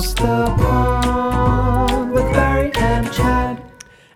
The pond with Barry and Chad.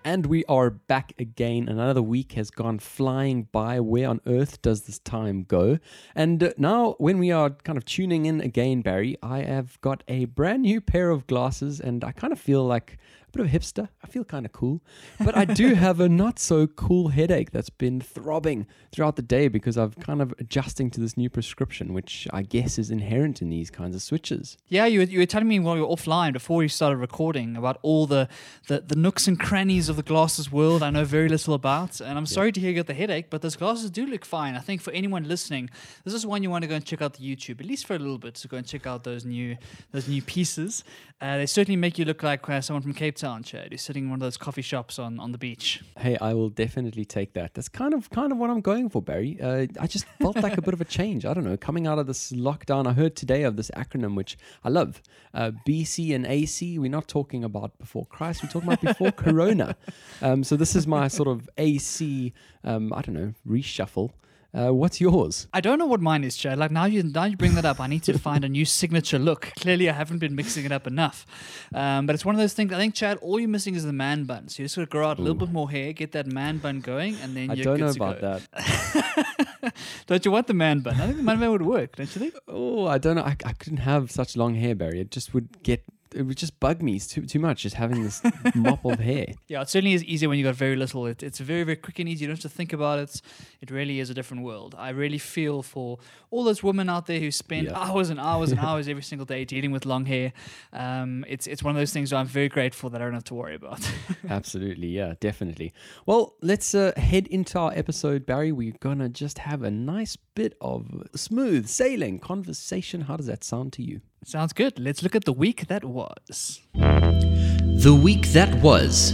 And we are back again. Another week has gone flying by. Where on earth does this time go? And uh, now, when we are kind of tuning in again, Barry, I have got a brand new pair of glasses, and I kind of feel like bit of a hipster. I feel kind of cool. But I do have a not so cool headache that's been throbbing throughout the day because I've kind of adjusting to this new prescription, which I guess is inherent in these kinds of switches. Yeah, you were, you were telling me while we were offline before we started recording about all the, the, the nooks and crannies of the glasses world I know very little about. And I'm sorry to hear you got the headache, but those glasses do look fine. I think for anyone listening, this is one you want to go and check out the YouTube, at least for a little bit, to go and check out those new those new pieces. Uh, they certainly make you look like uh, someone from Cape Town, Chad, who's sitting in one of those coffee shops on, on the beach. Hey, I will definitely take that. That's kind of kind of what I'm going for, Barry. Uh, I just felt like a bit of a change. I don't know. Coming out of this lockdown, I heard today of this acronym which I love. Uh, BC and AC. We're not talking about before Christ. We're talking about before Corona. Um, so this is my sort of AC. Um, I don't know reshuffle. Uh, what's yours? I don't know what mine is, Chad. Like now you now you bring that up, I need to find a new signature look. Clearly, I haven't been mixing it up enough. Um, but it's one of those things. I think, Chad, all you're missing is the man bun. So you just got to grow out a little bit more hair, get that man bun going, and then I you're don't know about go. that. don't you want the man bun? I think the man bun would work, don't you think? Oh, I don't know. I, I couldn't have such long hair, Barry. It just would get. It would just bug me too too much. Just having this mop of hair. Yeah, it certainly is easier when you got very little. It, it's very, very quick and easy. You don't have to think about it. It really is a different world. I really feel for all those women out there who spend Yeah. hours and hours and hours every single day dealing with long hair. Um, it's it's one of those things where I'm very grateful that I don't have to worry about. Absolutely, yeah, definitely. Well, let's uh, head into our episode, Barry. We're gonna just have a nice bit of smooth sailing conversation. How does that sound to you? Sounds good. Let's look at the week that was. The week that was.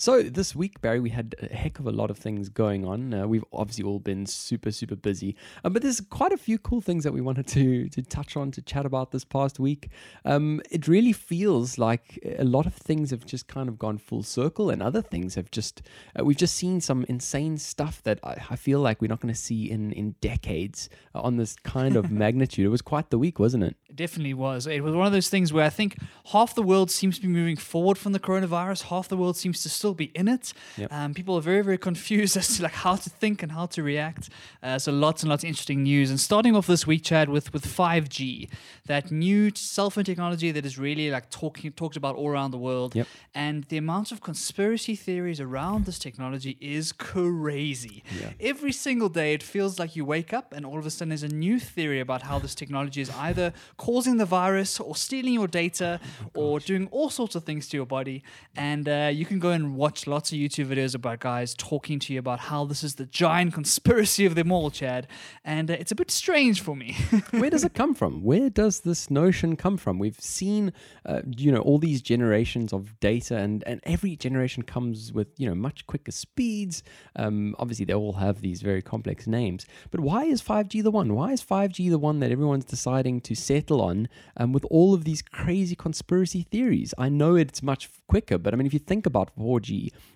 So this week, Barry, we had a heck of a lot of things going on. Uh, we've obviously all been super, super busy, um, but there's quite a few cool things that we wanted to to touch on to chat about this past week. Um, it really feels like a lot of things have just kind of gone full circle, and other things have just uh, we've just seen some insane stuff that I, I feel like we're not going to see in in decades uh, on this kind of magnitude. It was quite the week, wasn't it? It definitely was. It was one of those things where I think half the world seems to be moving forward from the coronavirus, half the world seems to still be in it. Yep. Um, people are very, very confused as to like how to think and how to react. Uh, so lots and lots of interesting news. And starting off this week, Chad, with with 5G, that new cell phone technology that is really like talking talked about all around the world. Yep. And the amount of conspiracy theories around this technology is crazy. Yeah. Every single day, it feels like you wake up and all of a sudden there's a new theory about how this technology is either causing the virus or stealing your data or doing all sorts of things to your body. And uh, you can go and watch lots of YouTube videos about guys talking to you about how this is the giant conspiracy of them all, Chad. And uh, it's a bit strange for me. where does it come from? Where does this notion come from? We've seen, uh, you know, all these generations of data, and and every generation comes with you know much quicker speeds. Um, obviously, they all have these very complex names. But why is five G the one? Why is five G the one that everyone's deciding to settle on? Um, with all of these crazy conspiracy theories, I know it's much quicker, but I mean, if you think about four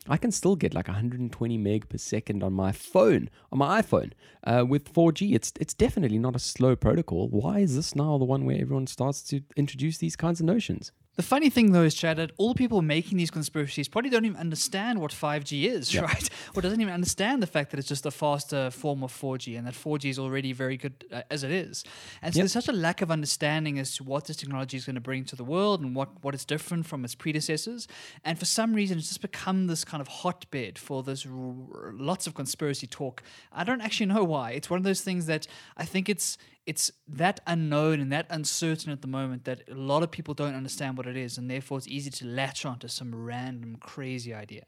I can still get like 120 meg per second on my phone, on my iPhone. Uh, with 4G, it's it's definitely not a slow protocol. Why is this now the one where everyone starts to introduce these kinds of notions? The funny thing, though, is, Chad, that all the people making these conspiracies probably don't even understand what 5G is, Yep. right? Or doesn't even understand the fact that it's just a faster form of 4G and that 4G is already very good uh, as it is. And so Yep. there's such a lack of understanding as to what this technology is going to bring to the world and what, what is different from its predecessors. And for some reason, it's just become this kind of hotbed for this r- lots of conspiracy talk. I don't actually know why. It's one of those things that I think it's it's that unknown and that uncertain at the moment that a lot of people don't understand what it is, and therefore it's easy to latch onto some random crazy idea.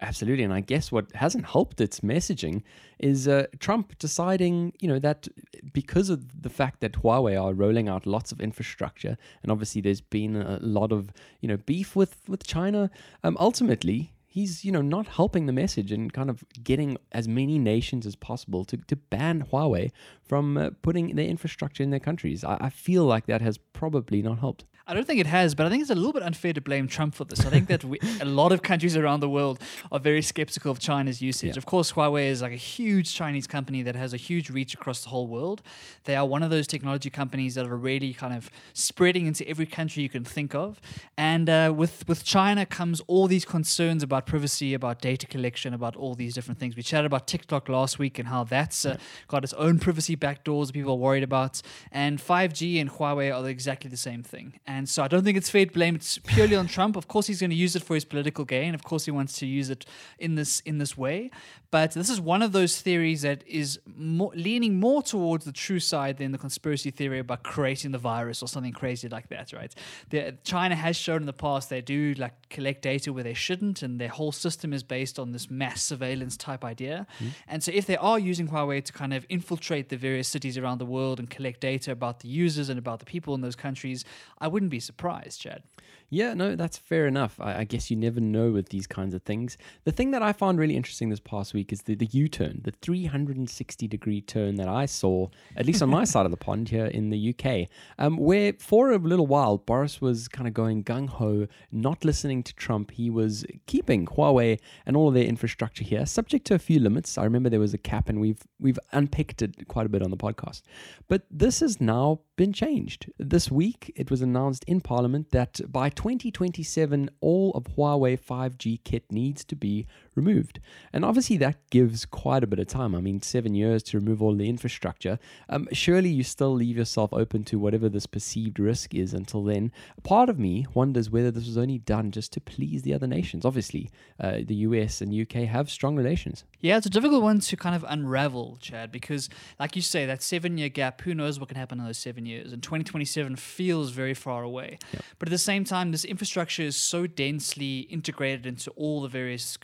Absolutely, and I guess what hasn't helped its messaging is uh, Trump deciding, you know, that because of the fact that Huawei are rolling out lots of infrastructure, and obviously there's been a lot of, you know, beef with with China. Um, ultimately, he's, you know, not helping the message and kind of getting as many nations as possible to to ban Huawei from uh, putting their infrastructure in their countries. I, I feel like that has probably not helped. I don't think it has, but I think it's a little bit unfair to blame Trump for this. I think that we, a lot of countries around the world are very skeptical of China's usage. Yeah. Of course, Huawei is like a huge Chinese company that has a huge reach across the whole world. They are one of those technology companies that are really kind of spreading into every country you can think of. And uh, with with China comes all these concerns about privacy, about data collection, about all these different things. We chatted about TikTok last week and how that's uh, got its own privacy backdoors people are worried about. And 5G and Huawei are exactly the same thing. And so I don't think it's fair to blame it purely on Trump. Of course, he's going to use it for his political gain. Of course, he wants to use it in this in this way. But this is one of those theories that is more, leaning more towards the true side than the conspiracy theory about creating the virus or something crazy like that, right? The, China has shown in the past they do like collect data where they shouldn't, and their whole system is based on this mass surveillance type idea. Mm-hmm. And so, if they are using Huawei to kind of infiltrate the various cities around the world and collect data about the users and about the people in those countries, I wouldn't be surprised, Chad. Yeah, no, that's fair enough. I, I guess you never know with these kinds of things. The thing that I found really interesting this past week is the, the U turn, the 360 degree turn that I saw, at least on my side of the pond here in the UK, um, where for a little while Boris was kind of going gung ho, not listening to Trump. He was keeping Huawei and all of their infrastructure here, subject to a few limits. I remember there was a cap, and we've we've unpicked it quite a bit on the podcast. But this has now been changed. This week, it was announced in Parliament that by 2027, all of Huawei 5G kit needs to be removed. And obviously, that gives quite a bit of time. I mean, seven years to remove all the infrastructure. Um, surely you still leave yourself open to whatever this perceived risk is until then. Part of me wonders whether this was only done just to please the other nations. Obviously, uh, the US and UK have strong relations. Yeah, it's a difficult one to kind of unravel, Chad, because, like you say, that seven year gap, who knows what can happen in those seven years? And 2027 feels very far away. But at the same time, this infrastructure is so densely integrated into all the various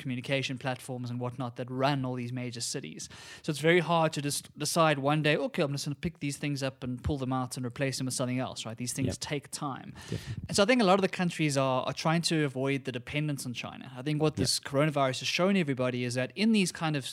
communication platforms and whatnot that run all these major cities. So it's very hard to just decide one day, okay, I'm just going to pick these things up and pull them out and replace them with something else, right? These things Yep. take time. And so I think a lot of the countries are, are trying to avoid the dependence on China. I think what this coronavirus has shown everybody is that in these kind of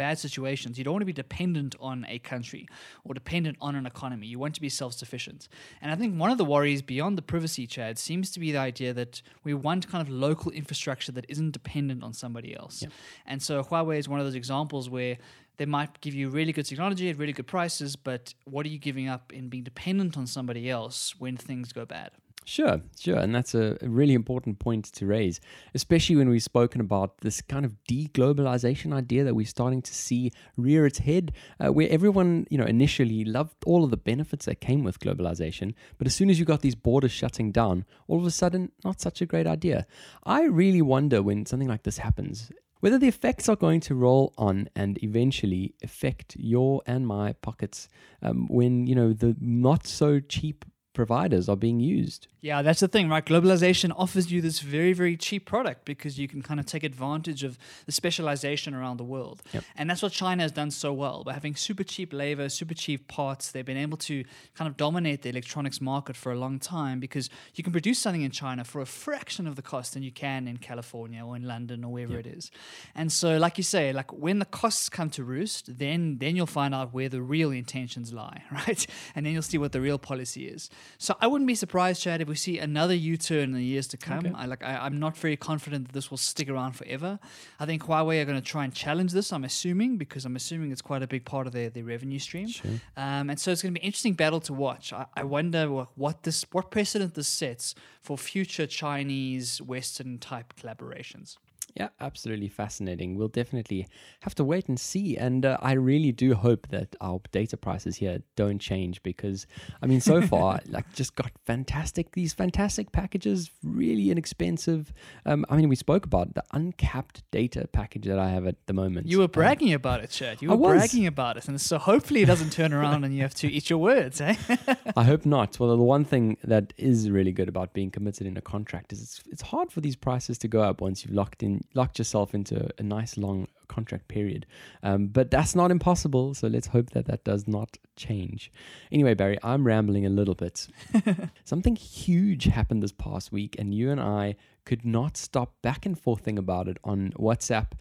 bad situations, you don't want to be dependent on a country or dependent on an economy. You want to be self sufficient. And I think one of the worries beyond the privacy, Chad, seems to be the idea that we want kind of local infrastructure that isn't dependent on somebody else. And so Huawei is one of those examples where they might give you really good technology at really good prices, but what are you giving up in being dependent on somebody else when things go bad? Sure, sure. And that's a, really important point to raise, especially when we've spoken about this kind of deglobalization idea that we're starting to see rear its head, uh, where everyone, you know, initially loved all of the benefits that came with globalization. But as soon as you got these borders shutting down, all of a sudden, not such a great idea. I really wonder when something like this happens. Whether the effects are going to roll on and eventually affect your and my pockets um, when, you know, the not so cheap providers are being used. Yeah, that's the thing, right? Globalization offers you this very, very cheap product because you can kind of take advantage of the specialization around the world. Yep. And that's what China has done so well. By having super cheap labor, super cheap parts, they've been able to kind of dominate the electronics market for a long time because you can produce something in China for a fraction of the cost than you can in California or in London or wherever it is. And so, like you say, like when the costs come to roost, then then you'll find out where the real intentions lie, right? And then you'll see what the real policy is. So I wouldn't be surprised, Chad, if we see another U-turn in the years to come. Okay. I like I, I'm not very confident that this will stick around forever. I think Huawei are going to try and challenge this. I'm assuming because I'm assuming it's quite a big part of their, their revenue stream. Um, and so it's going to be an interesting battle to watch. I, I wonder what, what this what precedent this sets for future Chinese Western type collaborations. Yeah, absolutely fascinating. We'll definitely have to wait and see. And uh, I really do hope that our data prices here don't change because, I mean, so far, like, just got fantastic, these fantastic packages, really inexpensive. Um, I mean, we spoke about the uncapped data package that I have at the moment. You were Um, bragging about it, Chad. You were bragging about it, and so hopefully it doesn't turn around and you have to eat your words, eh? I hope not. Well, the one thing that is really good about being committed in a contract is it's it's hard for these prices to go up once you've locked in locked yourself into a nice long contract period. Um, but that's not impossible. So let's hope that that does not change. Anyway, Barry, I'm rambling a little bit. Something huge happened this past week, and you and I could not stop back and forthing about it on WhatsApp,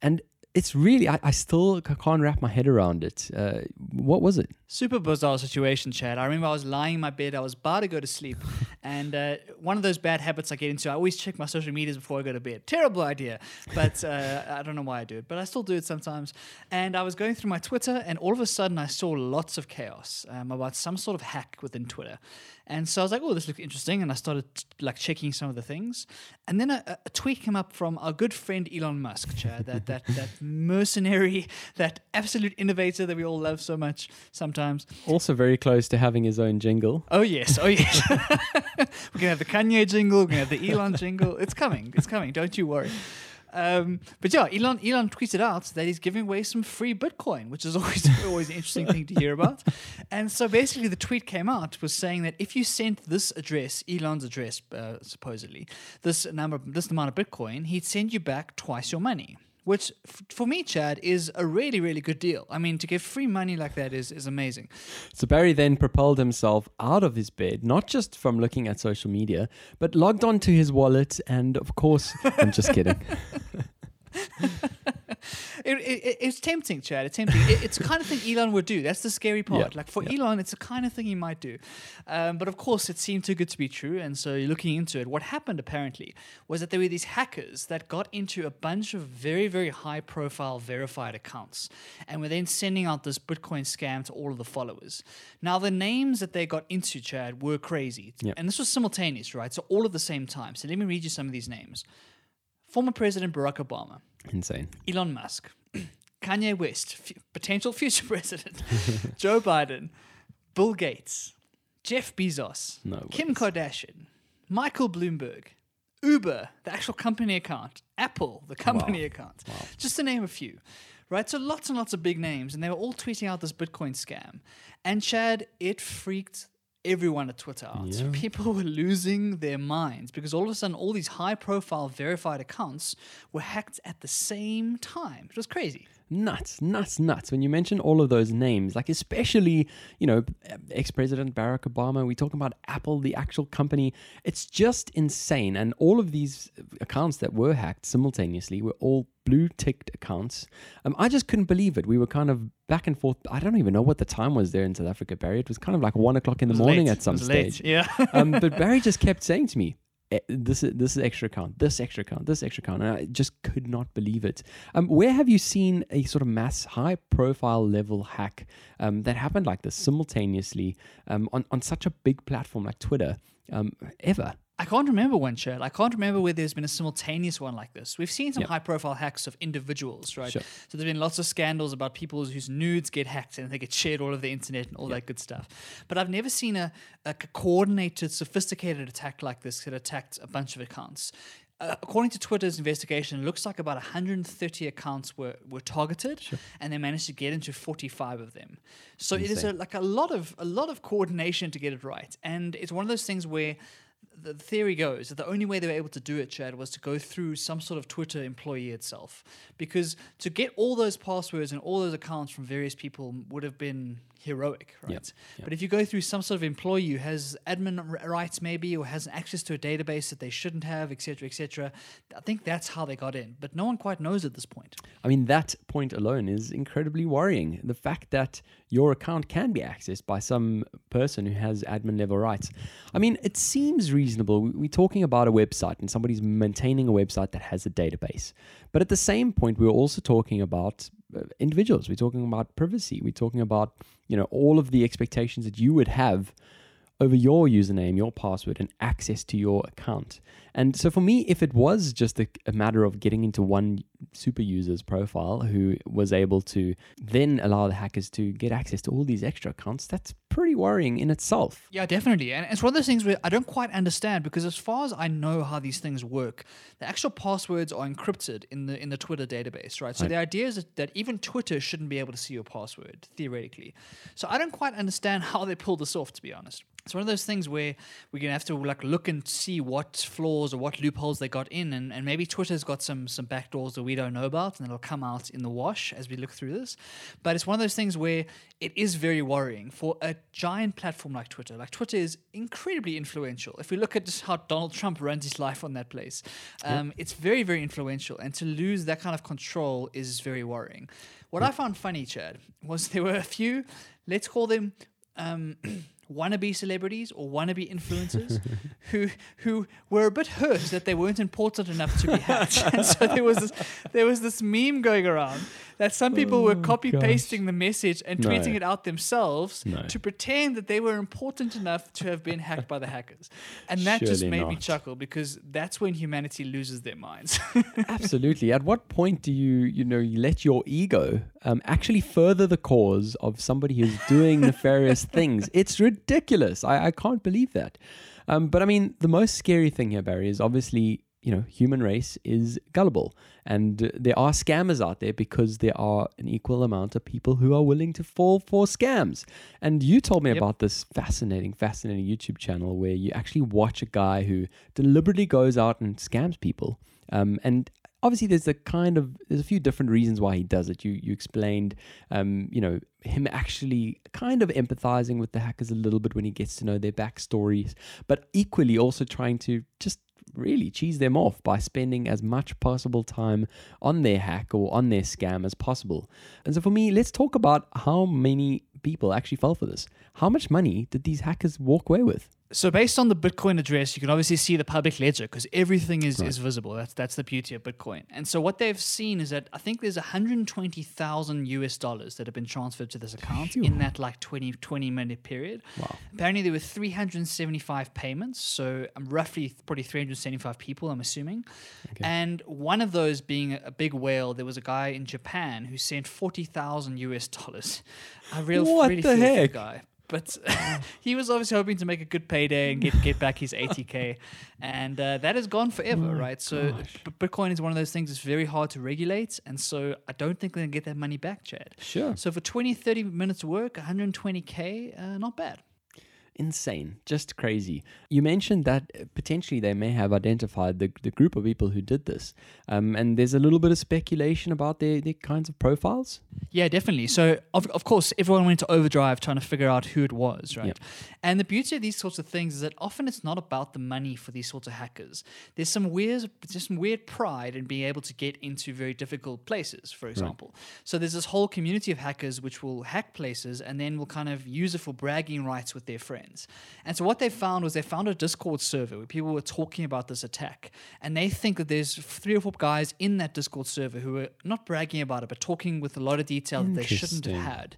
and. It's really, I, I still can't wrap my head around it. Uh, what was it? Super bizarre situation, Chad. I remember I was lying in my bed, I was about to go to sleep, And uh, one of those bad habits I get into, I always check my social medias before I go to bed. Terrible idea, but uh, I don't know why I do it, but I still do it sometimes. And I was going through my Twitter, and all of a sudden I saw lots of chaos um, about some sort of hack within Twitter. And so I was like, "Oh, this looks interesting," and I started like checking some of the things. And then a, a tweet came up from our good friend Elon Musk, Chad, that that that mercenary, that absolute innovator that we all love so much sometimes. Also very close to having his own jingle. Oh yes, oh yes. we're gonna have the Kanye jingle. We're gonna have the Elon jingle. It's coming. It's coming. Don't you worry. Um, but yeah, Elon Elon tweeted out that he's giving away some free Bitcoin, which is always always an interesting thing to hear about. And so basically, the tweet came out was saying that if you sent this address, Elon's address, uh, supposedly this number, this amount of Bitcoin, he'd send you back twice your money. Which, f- for me, Chad, is a really, really good deal. I mean, to give free money like that is, is amazing. So Barry then propelled himself out of his bed, not just from looking at social media, but logged onto his wallet. And of course, I'm just kidding. It, it, it's tempting, Chad. It's tempting. It, it's the kind of thing Elon would do. That's the scary part. Yeah, Like for yeah. Elon, it's the kind of thing he might do. Um, but of course, it seemed too good to be true. And so, you're looking into it, what happened apparently was that there were these hackers that got into a bunch of very, very high profile verified accounts and were then sending out this Bitcoin scam to all of the followers. Now, the names that they got into, Chad, were crazy. Yeah. And this was simultaneous, right? So, all at the same time. So, let me read you some of these names. Former President Barack Obama, Insane. Elon Musk, Kanye West, f- potential future president, Joe Biden, Bill Gates, Jeff Bezos, No Kim. Kardashian, Michael Bloomberg, Uber, the actual company account, Apple, the company account, just to name a few. Right, so lots and lots of big names, and they were all tweeting out this Bitcoin scam. And Chad, it freaked everyone at Twitter out. Yeah. People were losing their minds because all of a sudden, all these high profile verified accounts were hacked at the same time. It was crazy. Nuts, nuts, nuts. When you mention all of those names, like especially, you know, ex President Barack Obama, we talk about Apple, the actual company. It's just insane. And all of these accounts that were hacked simultaneously were all blue ticked accounts. Um, I just couldn't believe it. We were kind of back and forth. I don't even know what the time was there in South Africa, Barry. It was kind of like one o'clock in the morning late. at some was late. stage. Yeah. um, but Barry just kept saying to me, "Eh, "This is this is extra account, this extra account, this extra account," and I just could not believe it. Um, where have you seen a sort of mass, high-profile level hack um, that happened like this simultaneously um, on on such a big platform like Twitter um, ever? I can't remember one, Chad. I can't remember where there's been a simultaneous one like this. We've seen some Yep. high profile hacks of individuals, right? Sure. So there's been lots of scandals about people whose nudes get hacked and they get shared all over the internet and all that good stuff. But I've never seen a coordinated, sophisticated attack like this that attacked a bunch of accounts. Uh, according to Twitter's investigation, it looks like about 130 accounts were, were targeted, and they managed to get into 45 of them. So it is a, like a lot of a lot of coordination to get it right, and it's one of those things where the theory goes that the only way they were able to do it, Chad, was to go through some sort of Twitter employee itself. Because to get all those passwords and all those accounts from various people would have been heroic, right? Yep, yep. But if you go through some sort of employee who has admin rights, maybe, or has access to a database that they shouldn't have, etc., etc., I think that's how they got in. But no one quite knows at this point. I mean, that point alone is incredibly worrying. The fact that your account can be accessed by some person who has admin level rights. I mean, it seems reasonable. We- We're talking about a website and somebody's maintaining a website that has a database. But at the same point, we're also talking about Uh, individuals. We're talking about privacy. We're talking about, you know, all of the expectations that you would have over your username, your password, and access to your account. And so for me, if it was just a, a matter of getting into one super user's profile who was able to then allow the hackers to get access to all these extra accounts, that's pretty worrying in itself. Yeah, definitely. And it's one of those things where I don't quite understand because as far as I know how these things work, the actual passwords are encrypted in the in the Twitter database, right? So Right. the idea is that, even Twitter shouldn't be able to see your password, theoretically. So I don't quite understand how they pulled this off, to be honest. It's one of those things where we're gonna have to like look and see what flaws or what loopholes they got in, and, and maybe Twitter's got some some backdoors that we don't know about, and it'll come out in the wash as we look through this. But it's one of those things where it is very worrying for a giant platform like Twitter. Like Twitter is incredibly influential. If we look at just how Donald Trump runs his life on that place, um, it's very very influential, and to lose that kind of control is very worrying. What I found funny, Chad, was there were a few, let's call them. Um, wannabe celebrities or wannabe influencers who who were a bit hurt that they weren't important enough to be hacked. and so there was this, there was this meme going around that some people were Oh, copy pasting the message and No. tweeting it out themselves No. to pretend that they were important enough to have been hacked by the hackers. And that just Surely made me chuckle because that's when humanity loses their minds. Absolutely. At what point do you, you know, you let your ego um, actually further the cause of somebody who's doing nefarious things? It's ridiculous. I, I can't believe that. Um, but I mean, the most scary thing here, Barry, is obviously, you know, human race is gullible. And there are scammers out there because there are an equal amount of people who are willing to fall for scams. And you told me Yep. about this fascinating, fascinating YouTube channel where you actually watch a guy who deliberately goes out and scams people. Um, and obviously, there's a kind of there's a few different reasons why he does it. You you explained, um, you know, him actually kind of empathizing with the hackers a little bit when he gets to know their backstories, but equally also trying to just really cheese them off by spending as much possible time on their hack or on their scam as possible. And so for me, let's talk about how many people actually fell for this. How much money did these hackers walk away with? So based on the Bitcoin address, you can obviously see the public ledger because everything is, is visible. That's that's the beauty of Bitcoin. And so what they've seen is that I think there's 120,000 US dollars that have been transferred to this account Phew. in that like 20, 20 minute period. Wow. Apparently there were 375 payments, so um, roughly probably 375 people, I'm assuming. And one of those being a big whale, there was a guy in Japan who sent 40,000 US dollars. I real, What really the heck? guy. But he was obviously hoping to make a good payday and get, get back his 80k, and uh, that is gone forever, right? So B- Bitcoin is one of those things that's very hard to regulate, and so I don't think they're gonna get that money back, Chad. Sure. So for 20, 30 minutes work, 120k, uh, not bad. Insane, just crazy. You mentioned that uh, potentially they may have identified the, the group of people who did this, um, and there's a little bit of speculation about their, their kinds of profiles. Yeah, definitely. So, of, of course, everyone went to overdrive trying to figure out who it was, right? Yep. And the beauty of these sorts of things is that often it's not about the money for these sorts of hackers. There's some weird, there's some weird pride in being able to get into very difficult places, for example. So there's this whole community of hackers which will hack places and then will kind of use it for bragging rights with their friends. And so what they found was they found a Discord server where people were talking about this attack, and they think that there's three or four guys in that Discord server who are not bragging about it, but talking with a lot of detail that they shouldn't have had.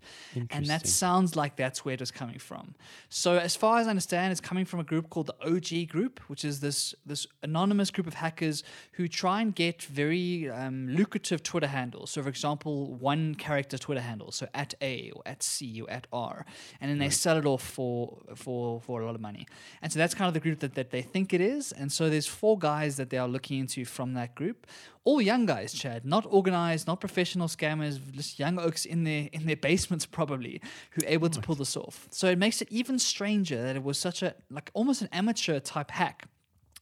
And that sounds like that's where it was coming from. So as far as I understand, it's coming from a group called the OG Group, which is this this anonymous group of hackers who try and get very um, lucrative Twitter handles. So for example, one character Twitter handle, so at A or at C or at R, and then they sell it off for for for a lot of money. And so that's kind of the group that, that they think it is. And so there's four guys that they are looking into from that group. All young guys, Chad, not organized, not professional scammers, just young oaks in their in their basements probably, who are able to pull this off. So it makes it even stranger that it was such a like almost an amateur type hack.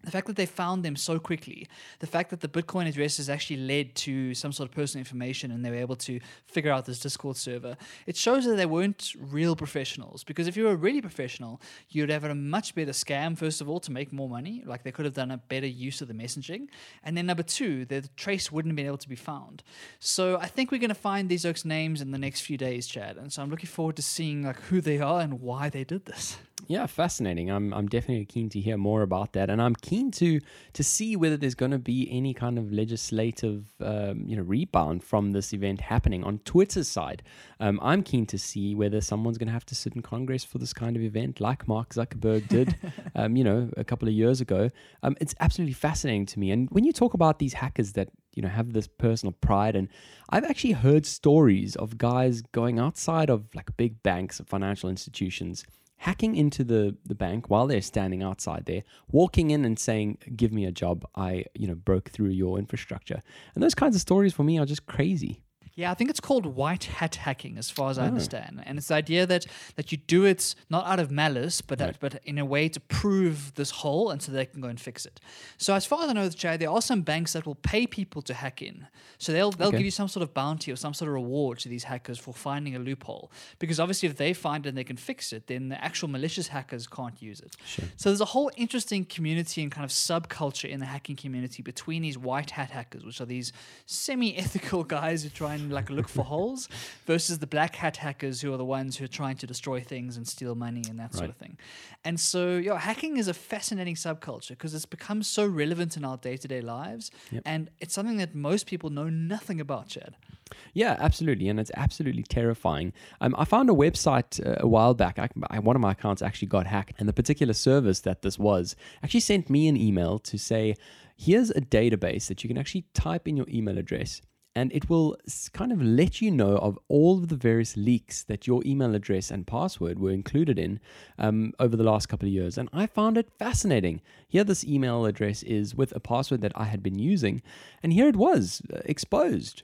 The fact that they found them so quickly, the fact that the Bitcoin addresses actually led to some sort of personal information and they were able to figure out this Discord server, it shows that they weren't real professionals. Because if you were really professional, you'd have had a much better scam, first of all, to make more money. Like they could have done a better use of the messaging. And then number two, the trace wouldn't have been able to be found. So I think we're going to find these oaks' names in the next few days, Chad. And so I'm looking forward to seeing like who they are and why they did this. Yeah, fascinating. I'm I'm definitely keen to hear more about that, and I'm keen to to see whether there's going to be any kind of legislative um, you know rebound from this event happening on Twitter's side. Um, I'm keen to see whether someone's going to have to sit in Congress for this kind of event, like Mark Zuckerberg did, um, you know, a couple of years ago. Um, it's absolutely fascinating to me. And when you talk about these hackers that you know have this personal pride and i've actually heard stories of guys going outside of like big banks and financial institutions hacking into the the bank while they're standing outside there walking in and saying give me a job. I you know broke through your infrastructure. And those kinds of stories for me are just crazy Yeah, I think it's called white hat hacking, as far Oh. as I oh. understand, and it's the idea that that you do it not out of malice, but that, but in a way to prove this hole, and so they can go and fix it. So as far as I know, Jay, there are some banks that will pay people to hack in. So they'll they'll Okay. give you some sort of bounty or some sort of reward to these hackers for finding a loophole, because obviously if they find it and they can fix it, then the actual malicious hackers can't use it. Sure. So there's a whole interesting community and kind of subculture in the hacking community between these white hat hackers, which are these semi-ethical guys who try and and like look for holes versus the black hat hackers who are the ones who are trying to destroy things and steal money and that sort of thing. And so, yeah, hacking is a fascinating subculture because it's become so relevant in our day to day lives. Yep. And it's something that most people know nothing about, Chad. Yeah, absolutely, and it's absolutely terrifying. Um, I found a website uh, a while back. I, I, one of my accounts actually got hacked, and the particular service that this was actually sent me an email to say, "Here's a database that you can actually type in your email address." And it will kind of let you know of all of the various leaks that your email address and password were included in um, over the last couple of years. And I found it fascinating. Here, this email address is with a password that I had been using, and here it was uh, exposed.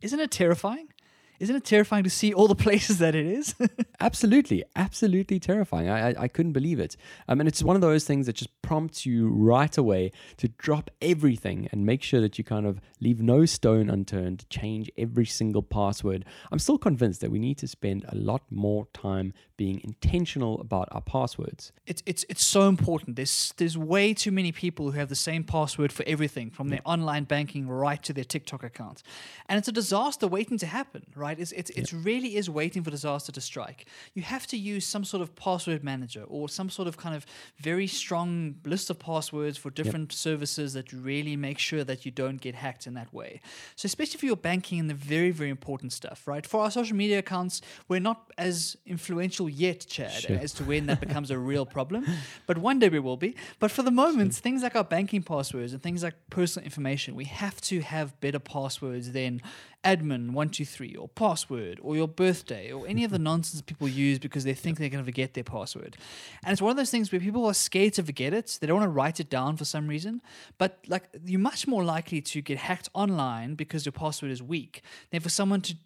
Isn't it terrifying? Isn't it terrifying to see all the places that it is? Absolutely, absolutely terrifying. I, I, I couldn't believe it. Um, and it's one of those things that just prompts you right away to drop everything and make sure that you kind of leave no stone unturned to change every single password. I'm still convinced that we need to spend a lot more time being intentional about our passwords. it's it's it's so important. There's there's way too many people who have the same password for everything, from their online banking right to their TikTok account, and it's a disaster waiting to happen. Right? It's it's, it's really is waiting for disaster to strike. You have to use some sort of password manager or some sort of kind of very strong list of passwords for different services that really make sure that you don't get hacked in that way. So especially for your banking and the very very important stuff. Right? For our social media accounts, we're not as influential yet, Chad, Sure. as to when that becomes a real problem. But one day we will be. But for the moment, things like our banking passwords and things like personal information, we have to have better passwords than admin123 or password or your birthday or any of the nonsense people use because they think they're going to forget their password. And it's one of those things where people are scared to forget it. They don't want to write it down for some reason. But like you're much more likely to get hacked online because your password is weak than for someone to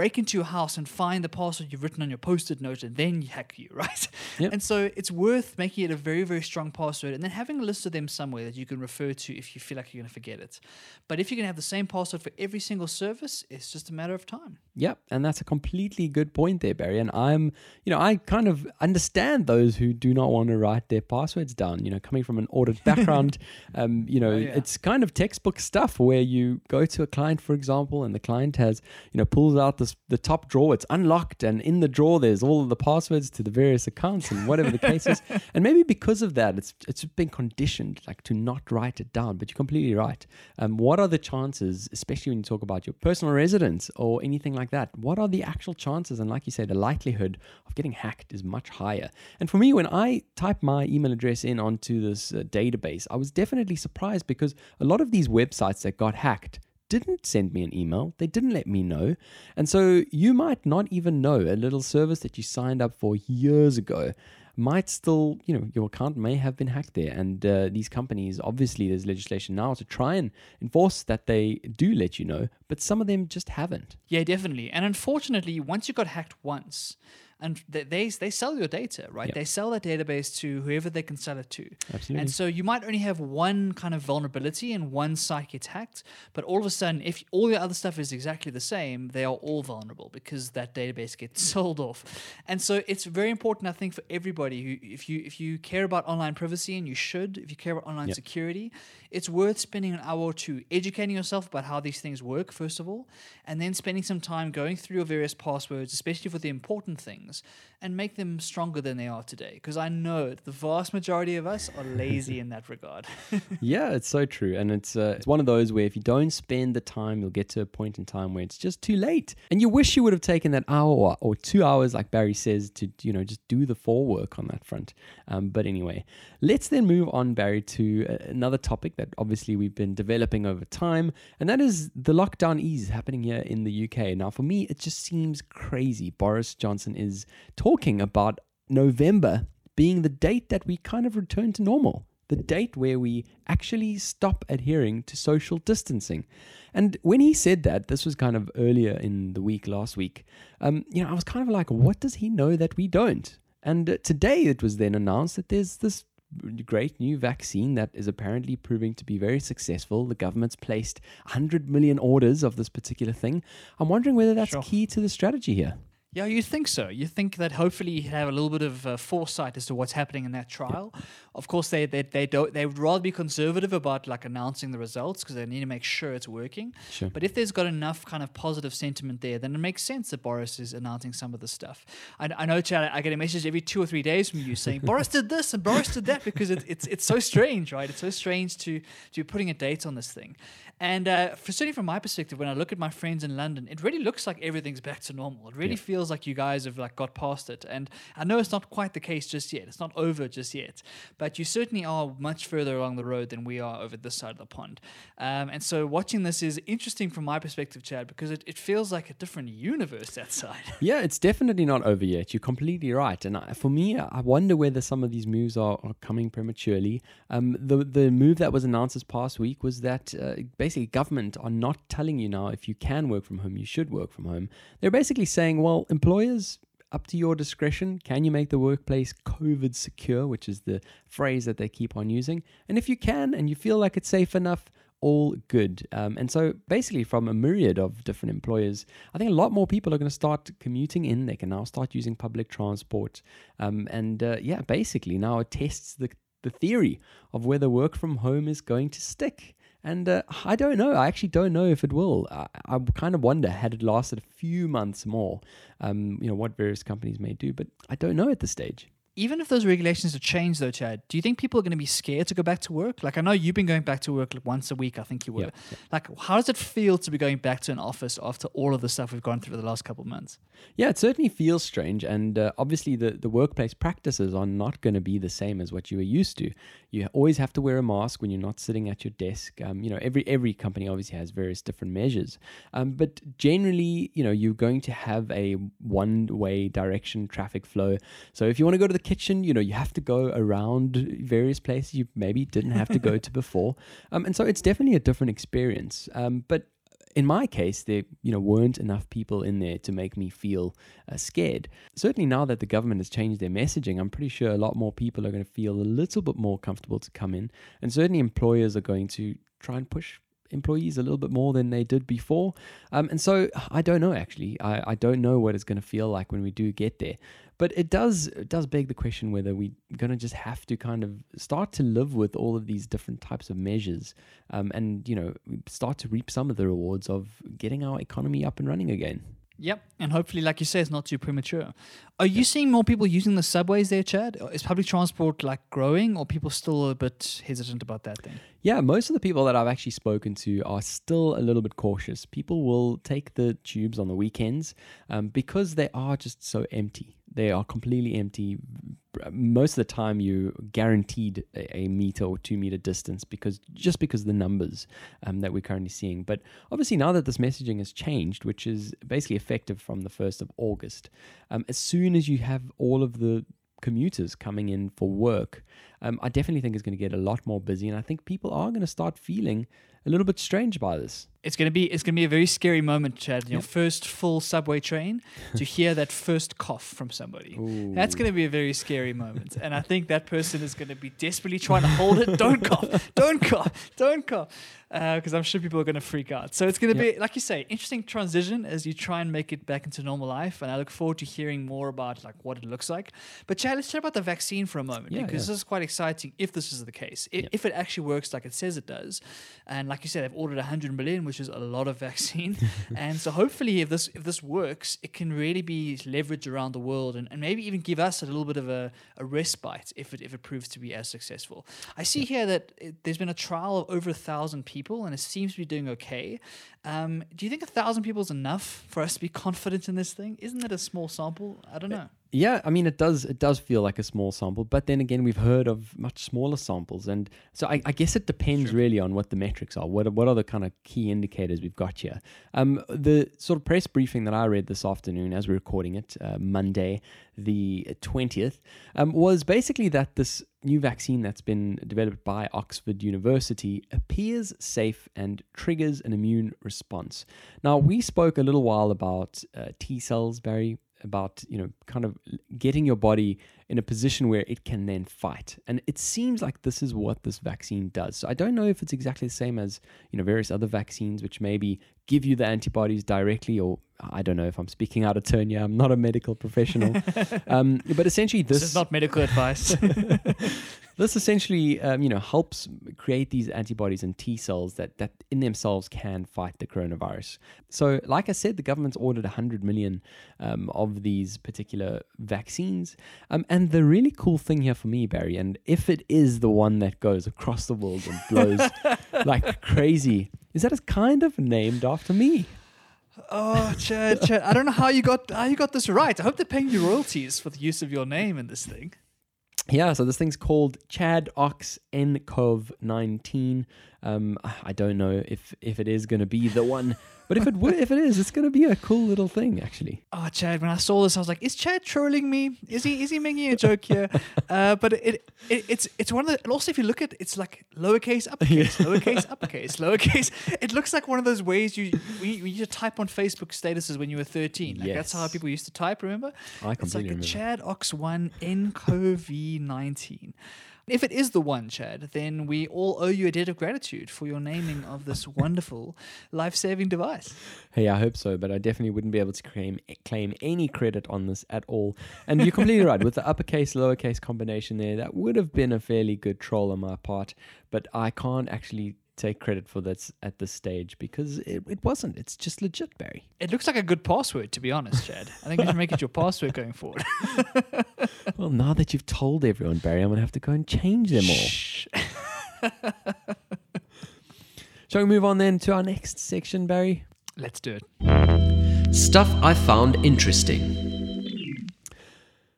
break into your house and find the password you've written on your post-it note and then hack you, right? Yep. And so it's worth making it a very, very strong password and then having a list of them somewhere that you can refer to if you feel like you're going to forget it. But if you're going to have the same password for every single service, it's just a matter of time. Yep, and that's a completely good point there, Barry. And I'm, you know, I kind of understand those who do not want to write their passwords down. You know, coming from an audit background, um, you know, Oh, yeah. it's kind of textbook stuff where you go to a client, for example, and the client has, you know, pulls out this the top drawer, it's unlocked, and in the drawer there's all of the passwords to the various accounts and whatever the case is. And maybe because of that, it's it's been conditioned like to not write it down. But you're completely right. Um, what are the chances, especially when you talk about your personal residence or anything like that? What are the actual chances? And like you say, the likelihood of getting hacked is much higher. And for me, when I type my email address in onto this uh, database, I was definitely surprised because a lot of these websites that got hacked didn't send me an email. They didn't let me know. And so you might not even know a little service that you signed up for years ago might still, you know, your account may have been hacked there. And uh, these companies, obviously, there's legislation now to try and enforce that they do let you know, but some of them just haven't. Yeah, definitely. And unfortunately, once you got hacked once, and they they, they sell your data, right? Yep. They sell that database to whoever they can sell it to. Absolutely. And so you might only have one kind of vulnerability and one site gets hacked, but all of a sudden, if all your other stuff is exactly the same, they are all vulnerable because that database gets sold off. And so it's very important, I think, for everybody who, if you if you care about online privacy, and you should, if you care about online Yep. security, it's worth spending an hour or two educating yourself about how these things work, first of all, and then spending some time going through your various passwords, especially for the important things, and make them stronger than they are today. Because I know the vast majority of us are lazy in that regard. Yeah, it's so true, and it's uh, it's one of those where if you don't spend the time, you'll get to a point in time where it's just too late, and you wish you would have taken that hour or, or two hours, like Barry says, to you know just do the forework on that front. Um, but anyway, let's then move on, Barry, to uh, another topic that obviously we've been developing over time, and that is the lockdown ease happening here in the UK. Now, for me, it just seems crazy. Boris Johnson is talking about November being the date that we kind of return to normal the date where we actually stop adhering to social distancing. And when he said that, this was kind of earlier in the week, last week, um, you know, I was kind of like, what does he know that we don't? And uh, today it was then announced that there's this great new vaccine that is apparently proving to be very successful. The government's placed 100 million orders of this particular thing. I'm wondering whether that's Sure. key to the strategy here. Yeah, you think so. You think that hopefully you have a little bit of uh, foresight as to what's happening in that trial. Of course, they they they don't they would rather be conservative about like announcing the results because they need to make sure it's working. Sure. But if there's got enough kind of positive sentiment there, then it makes sense that Boris is announcing some of the stuff. I, I know, Chad. I get a message every two or three days from you saying Boris did this and Boris did that because it, it's it's so strange, right? It's so strange to to be putting a date on this thing. And uh, for, certainly from my perspective, when I look at my friends in London, it really looks like everything's back to normal. It really feels like you guys have like got past it. And I know it's not quite the case just yet. It's not over just yet. But you certainly are much further along the road than we are over this side of the pond. Um, and so watching this is interesting from my perspective, Chad, because it, it feels like a different universe that side. Yeah, it's definitely not over yet. You're completely right. And I, for me, I wonder whether some of these moves are, are coming prematurely. Um, the the move that was announced this past week was that uh, basically government are not telling you now if you can work from home, you should work from home. They're basically saying, well, employers. Up to your discretion. Can you make the workplace COVID secure, which is the phrase that they keep on using? And if you can and you feel like it's safe enough, all good. Um, and so, basically, from a myriad of different employers, I think a lot more people are going to start commuting in. They can now start using public transport. Um, and uh, yeah, basically, now it tests the, the theory of whether work from home is going to stick. And uh, I don't know. I actually don't know if it will. I, I kind of wonder had it lasted a few months more, um, you know, what various companies may do. But I don't know at this stage. Even if those regulations are changed, though, Chad, do you think people are going to be scared to go back to work? Like, I know you've been going back to work like once a week. I think you were. Yeah, yeah. Like, how does it feel to be going back to an office after all of the stuff we've gone through the last couple of months? Yeah, it certainly feels strange, and uh, obviously the, the workplace practices are not going to be the same as what you were used to. You always have to wear a mask when you're not sitting at your desk. Um, you know, every every company obviously has various different measures, um, but generally, you know, you're going to have a one way direction traffic flow. So if you want to go to the kitchen, you know, you have to go around various places you maybe didn't have to go to before, um, and so it's definitely a different experience. Um, but in my case, there you know weren't enough people in there to make me feel uh, scared. Certainly, now that the government has changed their messaging, I'm pretty sure a lot more people are going to feel a little bit more comfortable to come in, and certainly employers are going to try and push employees a little bit more than they did before. Um, and so I don't know actually. I, I don't know what it's going to feel like when we do get there. But it does it does beg the question whether we're going to just have to kind of start to live with all of these different types of measures, um, and you know start to reap some of the rewards of getting our economy up and running again. Yep. And hopefully, like you say, it's not too premature. Are you seeing more people using the subways there, Chad? Is public transport like growing, or people still a bit hesitant about that thing? Yeah, most of the people that I've actually spoken to are still a little bit cautious. People will take the tubes on the weekends um, because they are just so empty. They are completely empty. Most of the time, you guaranteed a, a meter or two meter distance because just because the numbers um, that we're currently seeing. But obviously, now that this messaging has changed, which is basically effective from the first of August, um, as soon as you have all of the commuters coming in for work, um, I definitely think it's going to get a lot more busy, and I think people are going to start feeling a little bit strange by this. It's gonna be it's gonna be a very scary moment, Chad. Your Yep. first full subway train to hear that first cough from somebody. That's gonna be a very scary moment, and I think that person is gonna be desperately trying to hold it. Don't cough! Don't cough! Don't cough! Uh, because I'm sure people are gonna freak out. So it's gonna be, like you say, interesting transition as you try and make it back into normal life. And I look forward to hearing more about like what it looks like. But Chad, let's chat about the vaccine for a moment Yeah, because yeah. this is quite exciting if this is the case. If, if it actually works like it says it does, and like you said, they've ordered 100 million, which is a lot of vaccine. and so hopefully, if this if this works, it can really be leveraged around the world and, and maybe even give us a little bit of a, a respite if it if it proves to be as successful. I see here that it, there's been a trial of over a thousand people, and it seems to be doing okay. Um, do you think a thousand people is enough for us to be confident in this thing? Isn't that a small sample? I don't know. Yeah, I mean it does it does feel like a small sample, but then again we've heard of much smaller samples, and so I, I guess it depends really on what the metrics are. What are, what are the kind of key indicators we've got here? Um, the sort of press briefing that I read this afternoon, as we're recording it, uh, Monday the twentieth, um, was basically that this new vaccine that's been developed by Oxford University appears safe and triggers an immune response. Now we spoke a little while about uh, T cells, Barry about you know kind of getting your body in a position where it can then fight. And it seems like this is what this vaccine does. So I don't know if it's exactly the same as you know various other vaccines, which maybe give you the antibodies directly, or I don't know if I'm speaking out of turn here. I'm not a medical professional, um, but essentially This, this is not medical advice. this essentially, um, you know, helps create these antibodies and T cells that, that in themselves can fight the coronavirus. So, like I said, the government's ordered 100 million um, of these particular vaccines. Um, and the really cool thing here for me, Barry, and if it is the one that goes across the world and blows like crazy, is that it's kind of named after me. oh, Chad, Chad, I don't know how you got how you got this right. I hope they're paying you royalties for the use of your name in this thing. Yeah, so this thing's called ChAdOx NCOV 19. Um, I don't know if if it is going to be the one, but if it would, if it is, it's going to be a cool little thing, actually. Oh, Chad! When I saw this, I was like, "Is Chad trolling me? Is he? Is he making a joke here?" Uh, but it, it, it's it's one of the. And also, if you look at, it's like lowercase, uppercase, lowercase, uppercase, lowercase. It looks like one of those ways you when you, used to type on Facebook statuses when you were thirteen. Like that's how people used to type. Remember? I It's like completely a remember. ChAdOx One NCOV nineteen. If it is the one, Chad, then we all owe you a debt of gratitude for your naming of this wonderful life-saving device. Hey, I hope so, but I definitely wouldn't be able to claim claim any credit on this at all. And you're completely right with the uppercase lowercase combination there. That would have been a fairly good troll on my part, but I can't actually take credit for this at this stage because it, it wasn't. It's just legit, Barry. It looks like a good password, to be honest, Chad. I think you should make it your password going forward. Well, now that you've told everyone, Barry, I'm gonna have to go and change them all. Shh. Shall we move on then to our next section, Barry? Let's do it. Stuff I found interesting.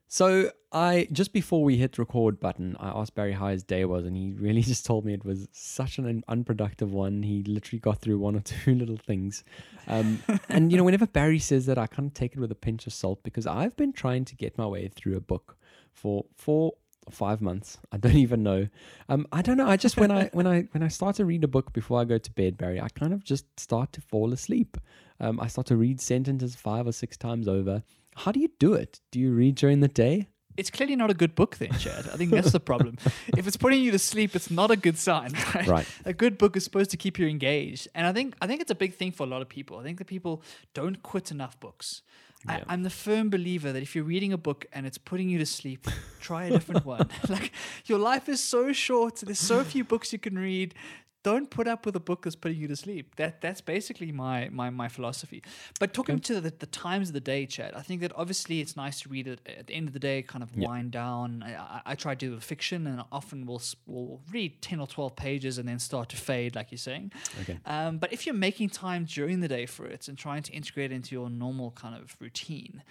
So I just before we hit record button, I asked Barry how his day was, and he really just told me it was such an unproductive one. He literally got through one or two little things, um, and you know, whenever Barry says that, I kind of take it with a pinch of salt because I've been trying to get my way through a book for four or five months. I don't even know. Um, I don't know. I just when I when I when I start to read a book before I go to bed, Barry, I kind of just start to fall asleep. Um, I start to read sentences five or six times over. How do you do it? Do you read during the day? It's clearly not a good book, then, Chad. I think that's the problem. if it's putting you to sleep, it's not a good sign. Right? Right. A good book is supposed to keep you engaged, and I think I think it's a big thing for a lot of people. I think that people don't quit enough books. Yeah. I, I'm the firm believer that if you're reading a book and it's putting you to sleep, try a different one. like your life is so short. There's so few books you can read. Don't put up with a book that's putting you to sleep. That that's basically my my, my philosophy. But talking to the, the times of the day, Chad, I think that obviously it's nice to read it at the end of the day, kind of Yeah. wind down. I, I, try to do fiction, and often we'll we'll read ten or twelve pages and then start to fade, like you're saying. Okay. Um, but if you're making time during the day for it and trying to integrate it into your normal kind of routine,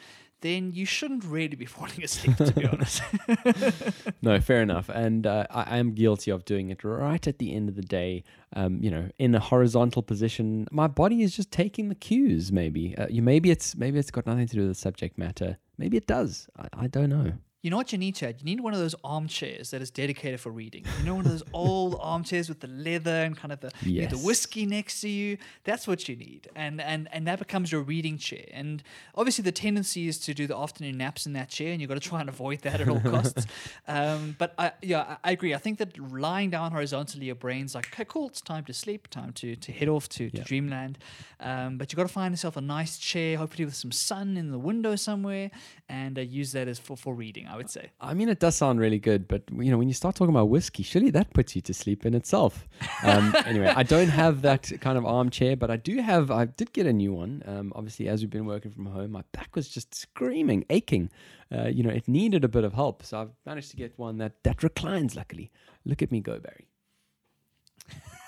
then you shouldn't really be falling asleep, to be honest. No, fair enough. And uh, I am guilty of doing it right at the end of the day, um, you know, in a horizontal position. My body is just taking the cues, maybe. Uh, you, maybe it's maybe it's got nothing to do with the subject matter. Maybe it does. I, I don't know. You know what you need, Chad? You need one of those armchairs that is dedicated for reading. You know, one of those old armchairs with the leather and kind of the, you know, the whiskey next to you. That's what you need, and and and that becomes your reading chair. And obviously, the tendency is to do the afternoon naps in that chair, and you've got to try and avoid that at all costs. um, but I, yeah, I, I agree. I think that lying down horizontally, your brain's like, okay, cool, it's time to sleep, time to to head off to, to dreamland. Um, but you've got to find yourself a nice chair, hopefully with some sun in the window somewhere, and uh, use that as for for reading. I would say. I mean, it does sound really good, but you know, when you start talking about whiskey, surely that puts you to sleep in itself. Um, anyway, I don't have that kind of armchair, but I do have. I did get a new one. Um, obviously, as we've been working from home, my back was just screaming, aching. Uh, you know, it needed a bit of help, so I've managed to get one that that reclines. Luckily, look at me go, Barry.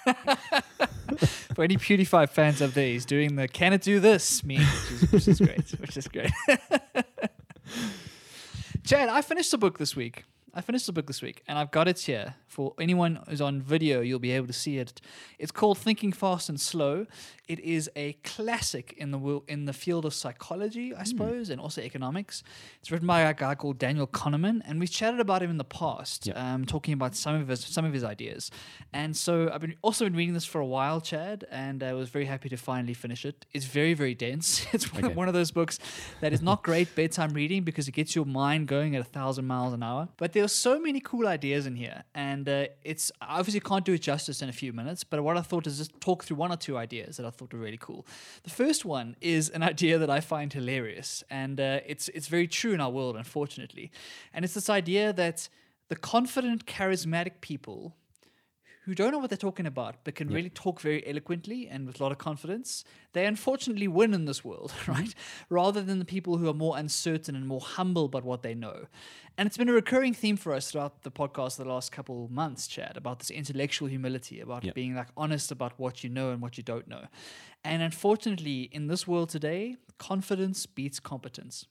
For any PewDiePie fans there, he's doing the "Can it do this?" meme, which is, which is great. Which is great. Chad, I finished the book this week. I finished the book this week, and I've got it here for anyone who's on video. You'll be able to see it. It's called Thinking Fast and Slow. It is a classic in the wo- in the field of psychology, I suppose, and also economics. It's written by a guy called Daniel Kahneman, and we've chatted about him in the past, Yeah. um, talking about some of his some of his ideas. And so I've been also been reading this for a while, Chad, and I was very happy to finally finish it. It's very very dense. It's one, Okay. one of those books that is not great bedtime reading because it gets your mind going at a thousand miles an hour. But there are so many cool ideas in here, and uh, it's I obviously can't do it justice in a few minutes. But what I thought is just talk through one or two ideas that I thought were really cool. The first one is an idea that I find hilarious, and uh, it's it's very true in our world, unfortunately. And it's this idea that the confident, charismatic people who don't know what they're talking about but can really talk very eloquently and with a lot of confidence, they unfortunately win in this world, right? Rather than the people who are more uncertain and more humble about what they know. And it's been a recurring theme for us throughout the podcast the last couple months, Chad, about this intellectual humility, about Yeah. being like honest about what you know and what you don't know. And unfortunately, in this world today, confidence beats competence.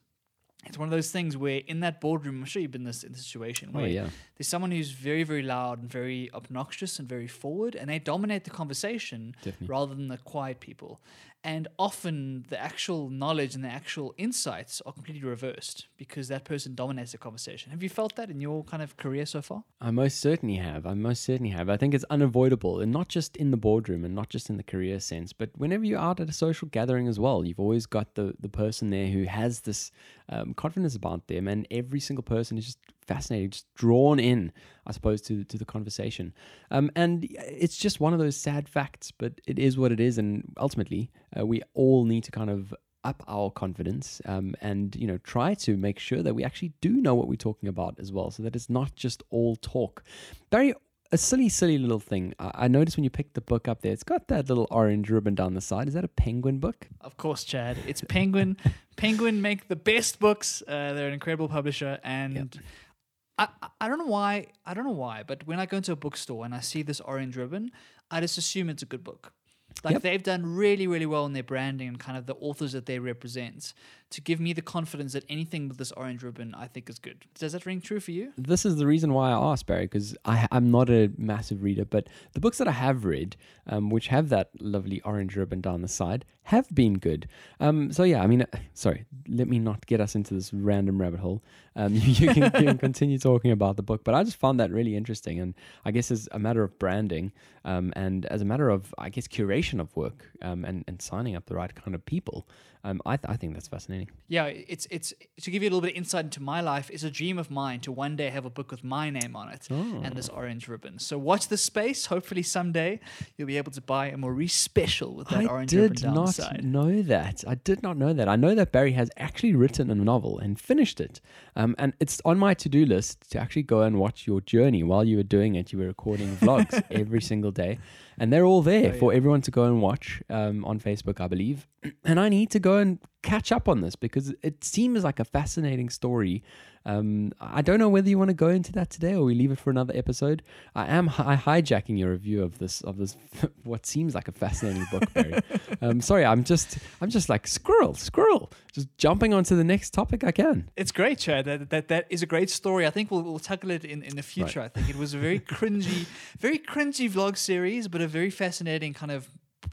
It's one of those things where in that boardroom, I'm sure you've been this in this situation Oh, where yeah. there's someone who's very, very loud and very obnoxious and very forward, and they dominate the conversation Definitely. rather than the quiet people. And often the actual knowledge and the actual insights are completely reversed because that person dominates the conversation. Have you felt that in your kind of career so far? I most certainly have. I most certainly have. I think it's unavoidable, and not just in the boardroom and not just in the career sense, but whenever you're out at a social gathering as well, you've always got the the person there who has this um, confidence about them, and every single person is just fascinating, just drawn in, I suppose, to to the conversation. Um, and it's just one of those sad facts, but it is what it is, and ultimately, uh, we all need to kind of up our confidence um, and you know try to make sure that we actually do know what we're talking about as well so that it's not just all talk very a silly silly little thing i, I noticed when you picked the book up there it's got that little orange ribbon down the side is that a penguin book Of course, Chad. It's Penguin. Penguin make the best books. Uh, they're an incredible publisher, and I, I- I don't know why. I don't know why, but when I go into a bookstore and I see this orange ribbon, I just assume it's a good book. Like Yep. they've done really, really well in their branding and kind of the authors that they represent to give me the confidence that anything with this orange ribbon I think is good. Does that ring true for you? this is the reason why I asked Barry because I'm not a massive reader, but the books that I have read, um, which have that lovely orange ribbon down the side, have been good. Um, so yeah, I mean, uh, sorry, let me not get us into this random rabbit hole. Um, you, can, you can continue talking about the book, but I just found that really interesting, and I guess as a matter of branding, um, and as a matter of I guess curation of work, um, and and signing up the right kind of people, um, I th- I think that's fascinating. Yeah, it's it's to give you a little bit of insight into my life. It's a dream of mine to one day have a book with my name on it and this orange ribbon. So watch this space. Hopefully someday you'll be able to buy a Maurice special with that I orange ribbon did down the not know that. I did not know that. I know that Barry has actually written a novel and finished it. Um, and it's on my to do list to actually go and watch your journey. While you were doing it, you were recording vlogs every single day. And they're all there Oh, for everyone to go and watch um, on Facebook, I believe. And I need to go and catch up on this because it seems like a fascinating story. Um, I don't know whether you want to go into that today or we leave it for another episode. I am hi- hijacking your review of this of this what seems like a fascinating book, Barry. um, sorry, I'm just I'm just like squirrel, squirrel, just jumping onto the next topic I can. It's great, Chad. That, that that is a great story. I think we'll, we'll tackle it in, in the future. I think it was a very cringy, very cringy vlog series, but a very fascinating kind of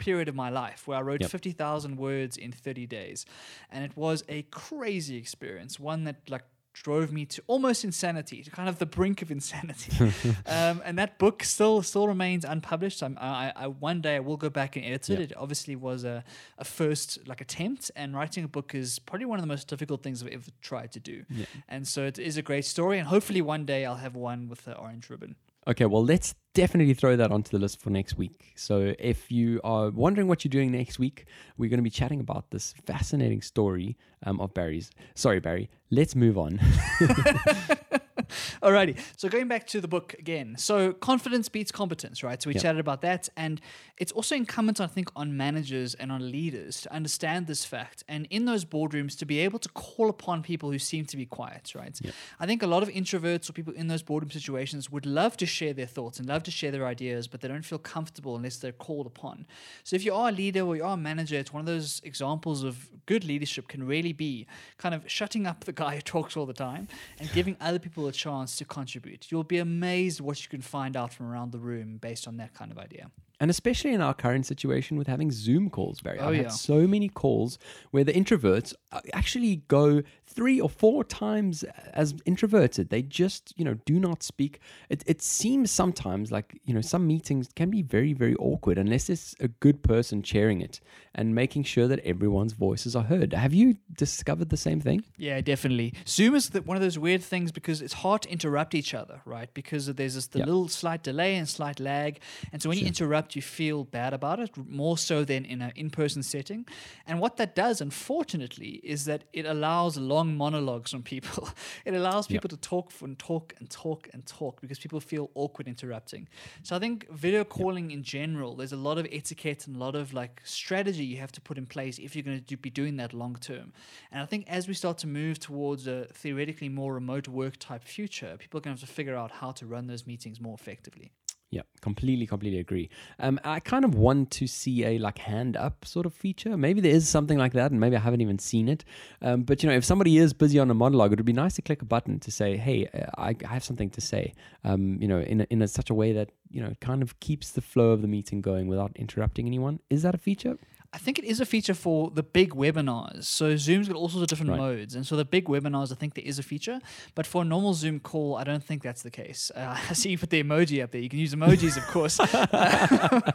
period of my life where I wrote Yep. 50,000 words in 30 days. And it was a crazy experience, one that like drove me to almost insanity, to kind of the brink of insanity. um, and that book still still remains unpublished. I'm, I, I one day I will go back and edit it. Yep. It obviously was a, a first like attempt, and writing a book is probably one of the most difficult things I've ever tried to do. And so it is a great story, and hopefully one day I'll have one with the orange ribbon. Okay, well, let's definitely throw that onto the list for next week. So, if you are wondering what you're doing next week, we're going to be chatting about this fascinating story um, of Barry's. Sorry, Barry. Let's move on. Alrighty. So going back to the book again. So confidence beats competence, right? So we Yep. chatted about that. And it's also incumbent, I think, on managers and on leaders to understand this fact and in those boardrooms to be able to call upon people who seem to be quiet, right? I think a lot of introverts or people in those boardroom situations would love to share their thoughts and love to share their ideas, but they don't feel comfortable unless they're called upon. So if you are a leader or you are a manager, it's one of those examples of good leadership can really be kind of shutting up the guy who talks all the time and giving other people a chance to contribute. You'll be amazed what you can find out from around the room based on that kind of idea. And especially in our current situation with having Zoom calls, Barry. Oh, I've yeah. had so many calls where the introverts uh, actually go three or four times as introverted. They just, you know, do not speak. It, it seems sometimes like, you know, some meetings can be very, very awkward unless it's a good person chairing it and making sure that everyone's voices are heard. Have you discovered the same thing? Yeah, definitely. Zoom is the, one of those weird things because it's hard to interrupt each other, right? Because there's this the Yeah. little slight delay and slight lag, and so when you interrupt, you feel bad about it more so than in an in-person setting. And what that does, unfortunately, is that it allows long monologues from people. it allows people to talk and talk and talk and talk because people feel awkward interrupting. So I think video calling in general, there's a lot of etiquette and a lot of like strategy you have to put in place if you're going to do, be doing that long term. And I think as we start to move towards a theoretically more remote work type future, people are going to have to figure out how to run those meetings more effectively. Yeah, completely, completely agree. Um, I kind of want to see a like hand up sort of feature. Maybe there is something like that, and maybe I haven't even seen it. Um, but you know, if somebody is busy on a monologue, it would be nice to click a button to say, "Hey, uh, I, I have something to say." Um, you know, in a, in a, such a way that you know kind of keeps the flow of the meeting going without interrupting anyone. Is that a feature? I think it is a feature for the big webinars. So Zoom's got all sorts of different Right. modes, and so the big webinars, I think there is a feature. But for a normal Zoom call, I don't think that's the case. Uh, I see you put the emoji up there. You can use emojis, of course.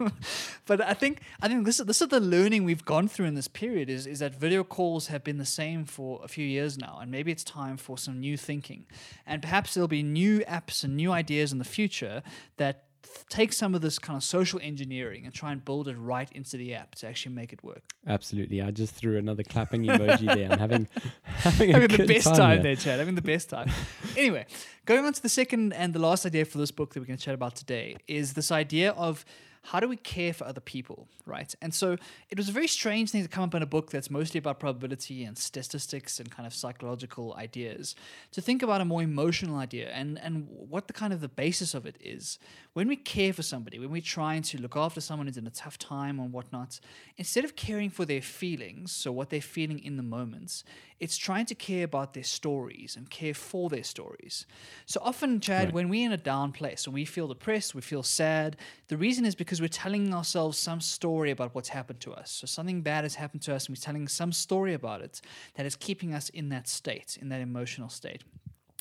but I think I think this is this is the learning we've gone through in this period is is that video calls have been the same for a few years now, and maybe it's time for some new thinking, and perhaps there'll be new apps and new ideas in the future that take some of this kind of social engineering and try and build it right into the app to actually make it work. Absolutely. I just threw another clapping emoji there. I'm having having, having the best time, time, here. there, Chad. Having the best time. anyway, going on to the second and the last idea for this book that we're going to chat about today is this idea of how do we care for other people, right? And so it was a very strange thing to come up in a book that's mostly about probability and statistics and kind of psychological ideas to think about a more emotional idea and and what the kind of the basis of it is. When we care for somebody, when we're trying to look after someone who's in a tough time or whatnot, instead of caring for their feelings, so what they're feeling in the moments, it's trying to care about their stories and care for their stories. So often, Chad, Right. when we're in a down place, when we feel depressed, we feel sad, the reason is because we're telling ourselves some story about what's happened to us. So something bad has happened to us, and we're telling some story about it that is keeping us in that state, in that emotional state.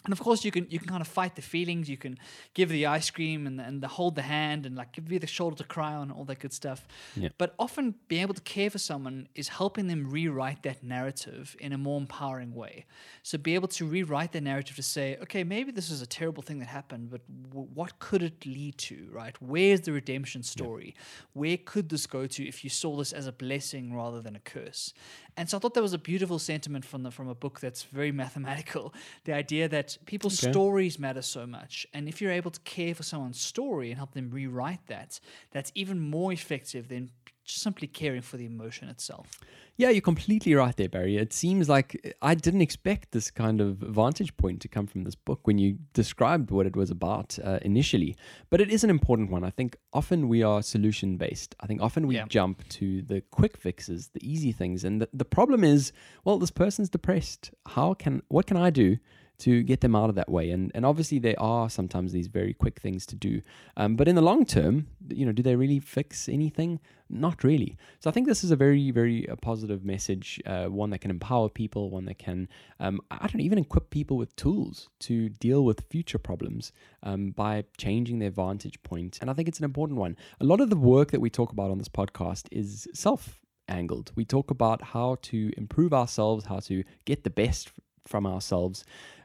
And of course, you can you can kind of fight the feelings. You can give the ice cream and and the hold the hand and like give you the shoulder to cry on, and all that good stuff. Yeah. But often, being able to care for someone is helping them rewrite that narrative in a more empowering way. So, be able to rewrite the narrative to say, okay, maybe this is a terrible thing that happened, but w- what could it lead to? Right? Where's the redemption story? Where could this go to if you saw this as a blessing rather than a curse? And so, I thought that was a beautiful sentiment from the from a book that's very mathematical. The idea that people's Okay. stories matter so much, and if you're able to care for someone's story and help them rewrite that, that's even more effective than simply caring for the emotion itself. Yeah, you're completely right there, Barry. It seems like I didn't expect this kind of vantage point to come from this book when you described what it was about uh, initially. But it is an important one. I think often we are solution based. I think often we Yeah. jump to the quick fixes, the easy things. And the, the problem is, well, this person's depressed. How can, what can I do? To get them out of that way. And and obviously there are sometimes these very quick things to do. Um, but in the long term, you know, do they really fix anything? Not really. So I think this is a very very uh, positive message, uh, one that can empower people, one that can um, I don't know, even equip people with tools to deal with future problems um, by changing their vantage point. And I think it's an important one. A lot of the work that we talk about on this podcast is self angled. We talk about how to improve ourselves, how to get the best from ourselves.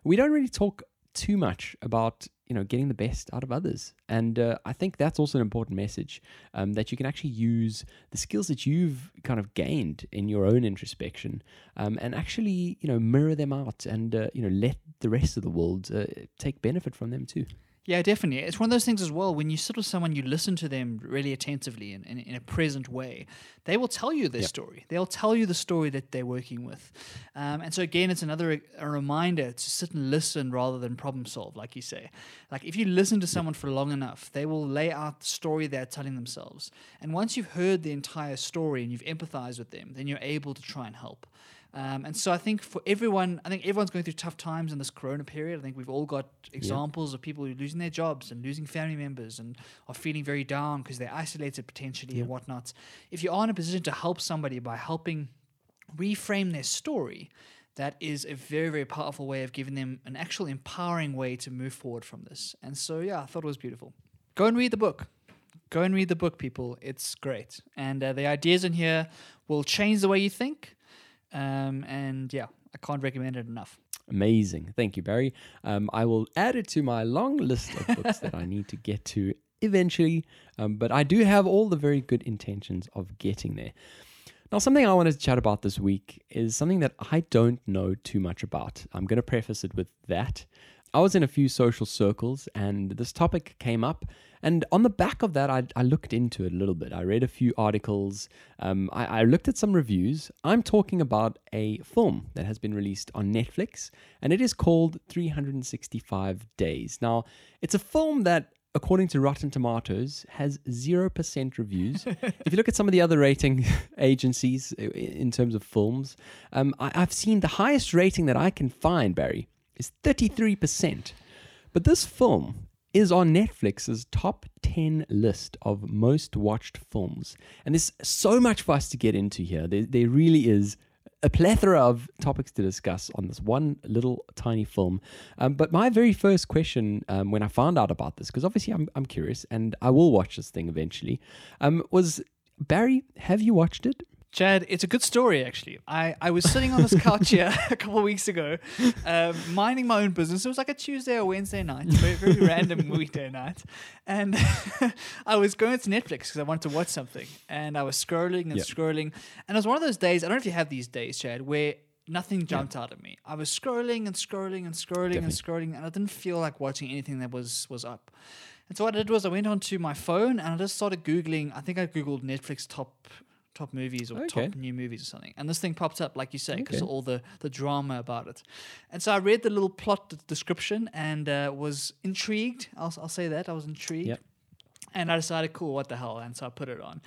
We don't really talk too much about you know getting the best out of others, and uh, I think that's also an important message um, that you can actually use the skills that you've kind of gained in your own introspection, um, and actually you know mirror them out, and uh, you know let the rest of the world uh, take benefit from them too. Yeah, definitely. It's one of those things as well. When you sit with someone, you listen to them really attentively and in, in a present way. They will tell you their Yep. story. They'll tell you the story that they're working with. Um, and so again, it's another a reminder to sit and listen rather than problem solve, like you say. Like if you listen to someone for long enough, they will lay out the story they're telling themselves. And once you've heard the entire story and you've empathized with them, then you're able to try and help. Um, and so I think for everyone, I think everyone's going through tough times in this Corona period. I think we've all got examples of people who are losing their jobs and losing family members and are feeling very down because they're isolated potentially and whatnot. If you are in a position to help somebody by helping reframe their story, that is a very, very powerful way of giving them an actual empowering way to move forward from this. And so, yeah, I thought it was beautiful. Go and read the book. Go and read the book, people. It's great. And uh, the ideas in here will change the way you think. Um, and yeah, I can't recommend it enough. Amazing. Thank you, Barry. Um, I will add it to my long list of books that I need to get to eventually. Um, but I do have all the very good intentions of getting there. Now, something I wanted to chat about this week is something that I don't know too much about. I'm going to preface it with that. I was in a few social circles and this topic came up. And on the back of that, I, I looked into it a little bit. I read a few articles, um, I, I looked at some reviews. I'm talking about a film that has been released on Netflix, and it is called 365 Days. Now, it's a film that according to Rotten Tomatoes, has 0% reviews. if you look at some of the other rating agencies in terms of films, um, I, I've seen the highest rating that I can find, Barry, is 33%. But this film is on Netflix's top 10 list of most watched films. And there's so much for us to get into here. There, there really is a plethora of topics to discuss on this one little tiny film. Um, but my very first question um, when I found out about this, because obviously I'm, I'm curious and I will watch this thing eventually, um, was Barry, have you watched it? Chad, it's a good story actually. I, I was sitting on this couch here a couple of weeks ago, um, minding my own business. It was like a Tuesday or Wednesday night, very, very random weekday night. And I was going to Netflix because I wanted to watch something. And I was scrolling and Yeah. scrolling. And it was one of those days, I don't know if you have these days, Chad, where nothing jumped out at me. I was scrolling and scrolling and scrolling and scrolling, and I didn't feel like watching anything that was was up. And so what I did was I went onto my phone and I just started googling. I think I googled Netflix top top movies or Okay. top new movies or something, and this thing popped up like you say because Okay. all the the drama about it. And so I read the little plot description and uh, was intrigued. I'll I'll say that I was intrigued. Yep. And I decided, cool, what the hell? And so I put it on.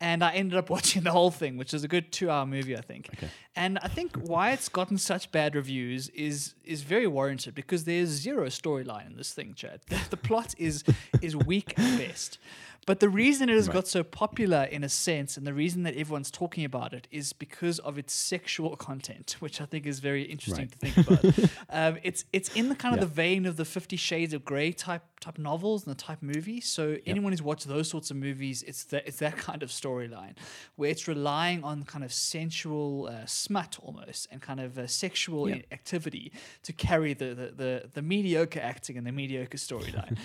And I ended up watching the whole thing, which is a good two hour movie, I think. Okay. And I think why it's gotten such bad reviews is is very warranted because there's zero storyline in this thing, Chad. The, the plot is is weak at best. But the reason it has got so popular in a sense, and the reason that everyone's talking about it, is because of its sexual content, which I think is very interesting to think about. um, it's it's in the kind of Yeah. the vein of the Fifty Shades of Grey type type novels and the type movie. So anyone who's watched those sorts of movies, it's that it's that kind of storyline where it's relying on kind of sensual uh, smut almost and kind of uh, sexual i- activity to carry the, the the the mediocre acting and the mediocre storyline.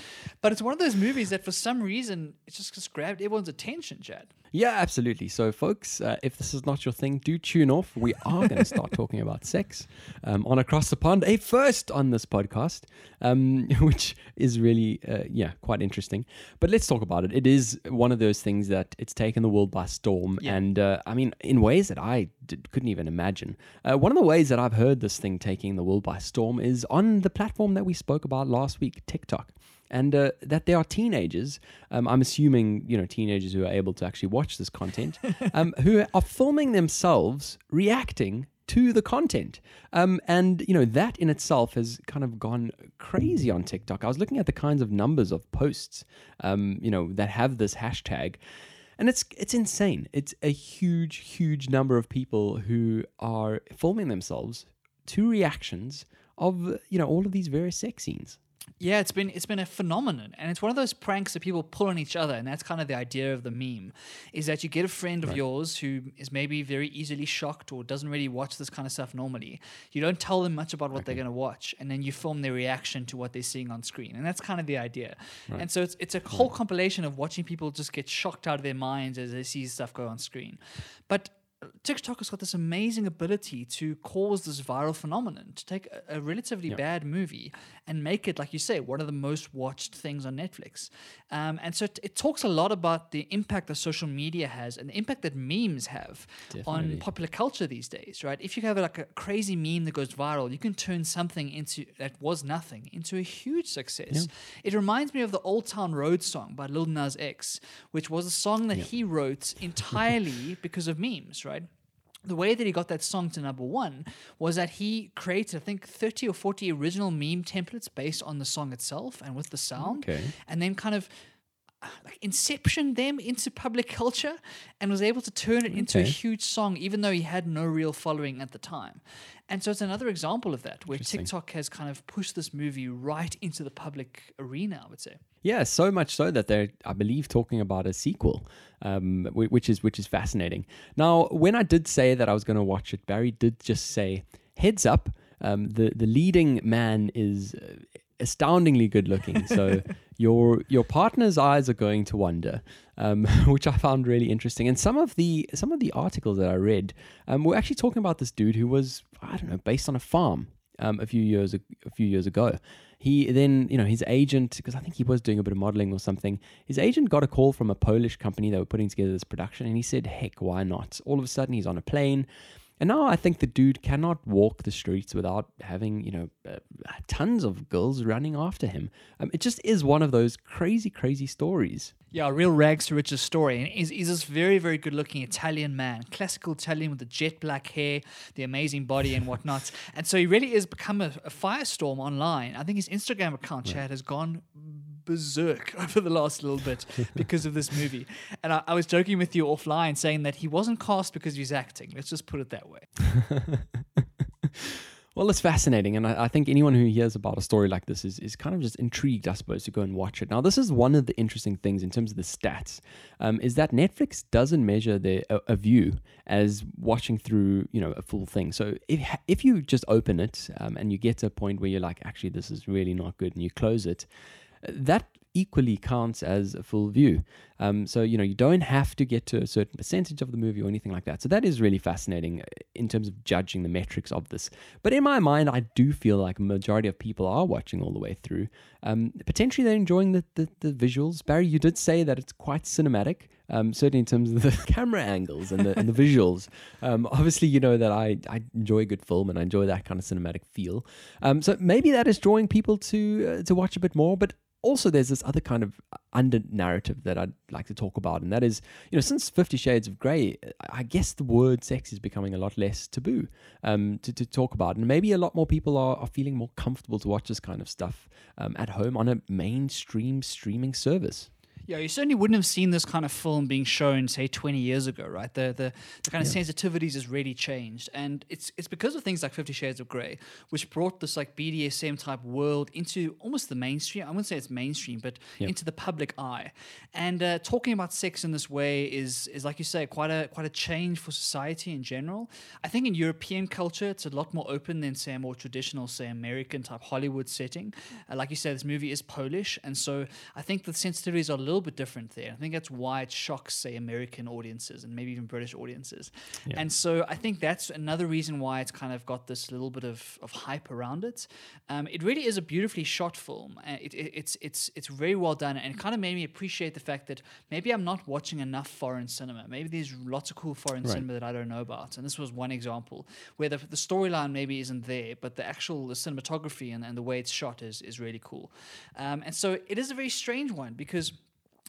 but it's one of those movies that for some reason it just just grabbed everyone's attention, Chad. Yeah, absolutely. So, folks, uh, if this is not your thing, do tune off. We are going to start talking about sex um, on Across the Pond, a first on this podcast, um, which is really, uh, yeah, quite interesting. But let's talk about it. It is one of those things that it's taken the world by storm. Yeah. And uh, I mean, in ways that I did, couldn't even imagine. Uh, one of the ways that I've heard this thing taking the world by storm is on the platform that we spoke about last week, TikTok and uh, that there are teenagers. Um, I'm assuming you know teenagers who are able to actually watch this content, um, who are filming themselves reacting to the content, um, and you know that in itself has kind of gone crazy on TikTok. I was looking at the kinds of numbers of posts, um, you know, that have this hashtag. And it's it's insane. It's a huge, huge number of people who are filming themselves to reactions of you know all of these various sex scenes. Yeah, it's been it's been a phenomenon, and it's one of those pranks that people pull on each other, and that's kind of the idea of the meme, is that you get a friend of yours who is maybe very easily shocked or doesn't really watch this kind of stuff normally. You don't tell them much about what they're mm-hmm. going to watch, and then you film their reaction to what they're seeing on screen, and that's kind of the idea. And so it's it's a hmm. whole compilation of watching people just get shocked out of their minds as they see stuff go on screen, but. TikTok has got this amazing ability to cause this viral phenomenon, to take a, a relatively bad movie and make it, like you say, one of the most watched things on Netflix. Um, and so it, it talks a lot about the impact that social media has and the impact that memes have on popular culture these days, right? If you have like a crazy meme that goes viral, you can turn something into that was nothing into a huge success. It reminds me of the Old Town Road song by Lil Nas X, which was a song that he wrote entirely because of memes, right? The way that he got that song to number one was that he created, I think, 30 or 40 original meme templates based on the song itself and with the sound. Okay. And then kind of uh, like inception them into public culture and was able to turn it into a huge song, even though he had no real following at the time. And so it's another example of that, where TikTok has kind of pushed this movie right into the public arena, I would say. Yeah, so much so that they're, I believe, talking about a sequel, um, which is which is fascinating. Now, when I did say that I was going to watch it, Barry did just say, "Heads up, um, the the leading man is uh, astoundingly good looking." So your your partner's eyes are going to wander, um, which I found really interesting. And some of the some of the articles that I read um, were actually talking about this dude who was I don't know based on a farm um, a few years a few years ago. He then, you know, his agent, because I think he was doing a bit of modeling or something. His agent got a call from a Polish company that were putting together this production, and he said, "Heck, why not?" All of a sudden, he's on a plane, and now I think the dude cannot walk the streets without having, you know, uh, tons of girls running after him. Um, it just is one of those crazy, crazy stories. Yeah, a real rags to riches story. And he's, he's this very, very good looking Italian man, classical Italian with the jet black hair, the amazing body, and whatnot. and so he really has become a, a firestorm online. I think his Instagram account, Chad, has gone berserk over the last little bit because of this movie. And I, I was joking with you offline saying that he wasn't cast because he's acting. Let's just put it that way. Well, it's fascinating, and I, I think anyone who hears about a story like this is, is kind of just intrigued, I suppose, to go and watch it. Now, this is one of the interesting things in terms of the stats, um, is that Netflix doesn't measure their a, a view as watching through, you know, a full thing. So if if you just open it um, and you get to a point where you're like, actually, this is really not good, and you close it, that equally counts as a full view. Um, so, you know, you don't have to get to a certain percentage of the movie or anything like that. So, that is really fascinating uh, in terms of judging the metrics of this. But in my mind, I do feel like a majority of people are watching all the way through. Um, potentially, they're enjoying the, the, the visuals. Barry, you did say that it's quite cinematic. Um, certainly in terms of the camera angles and the, and the visuals. Um, obviously, you know that I, I enjoy good film and I enjoy that kind of cinematic feel. Um, so maybe that is drawing people to uh, to watch a bit more. But also, there's this other kind of under narrative that I'd like to talk about, and that is, you know, since Fifty Shades of Grey, I guess the word sex is becoming a lot less taboo um, to, to talk about, and maybe a lot more people are, are feeling more comfortable to watch this kind of stuff um, at home on a mainstream streaming service. Yeah, you certainly wouldn't have seen this kind of film being shown, say, 20 years ago, right? The the, the kind of sensitivities has really changed, and it's it's because of things like Fifty Shades of Grey, which brought this like BDSM type world into almost the mainstream. I wouldn't say it's mainstream, but into the public eye. And uh, talking about sex in this way is is like you say, quite a quite a change for society in general. I think in European culture, it's a lot more open than say a more traditional, say, American type Hollywood setting. Uh, like you said, this movie is Polish, and so I think the sensitivities are a little bit different there. I think that's why it shocks, say, American audiences and maybe even British audiences. And so I think that's another reason why it's kind of got this little bit of, of hype around it. Um, it really is a beautifully shot film. Uh, It, it, it's it's it's very well done, and it kind of made me appreciate the fact that maybe I'm not watching enough foreign cinema. Maybe there's lots of cool foreign Right. cinema that I don't know about, and this was one example where the, the storyline maybe isn't there, but the actual the cinematography and, and the way it's shot is is really cool. Um, and so it is a very strange one because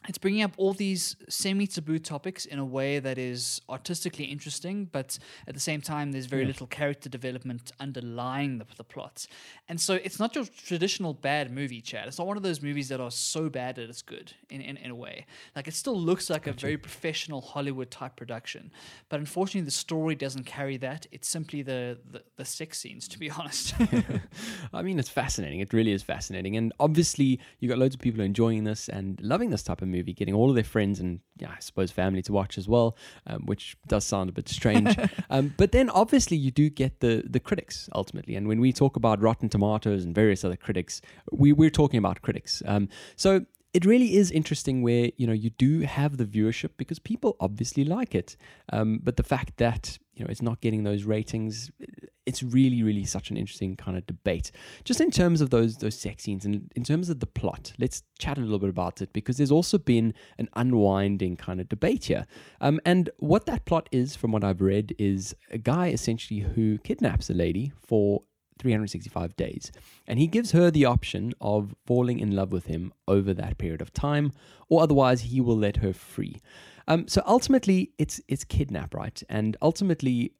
it's bringing up all these semi-taboo topics in a way that is artistically interesting, but at the same time, there's very little character development underlying the, the plot. And so it's not your traditional bad movie, Chad. It's not one of those movies that are so bad that it's good in, in, in a way. Like it still looks like a very professional Hollywood type production, but unfortunately, the story doesn't carry that. It's simply the the, the sex scenes, to be honest. I mean, it's fascinating. It really is fascinating. And obviously, you got loads of people enjoying this and loving this type of movie, getting all of their friends and, yeah, I suppose family to watch as well, um, which does sound a bit strange. um, but then obviously, you do get the, the critics ultimately. And when we talk about Rotten Tomatoes and various other critics, we, we're talking about critics. Um, so it really is interesting where you know you do have the viewership because people obviously like it um, but the fact that you know it's not getting those ratings. It's really really such an interesting kind of debate. Just in terms of those those sex scenes and in terms of the plot let's chat a little bit about it because there's also been an unwinding kind of debate here. Um, and what that plot is from what i've read is a guy essentially who kidnaps a lady for 365 days. And he gives her the option of falling in love with him over that period of time, or otherwise he will let her free. Um, so ultimately, it's it's kidnap, right? And ultimately,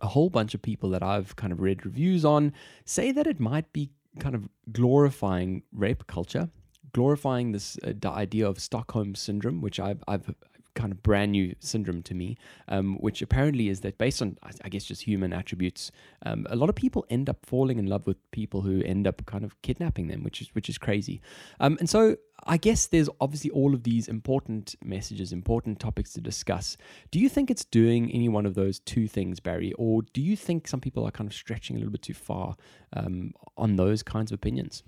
a whole bunch of people that I've kind of read reviews on say that it might be kind of glorifying rape culture, glorifying this uh, idea of Stockholm syndrome, which I've, I've kind of brand new syndrome to me, um, which apparently is that based on, I- guess, just human attributes, um, a lot of people end up falling in love with people who end up kind of kidnapping them, which is which is crazy. Um, and so I guess there's obviously all of these important messages, important topics to discuss. Do you think it's doing any one of those two things, Barry, or do you think some people are kind of stretching a little bit too far um, on those kinds of opinions?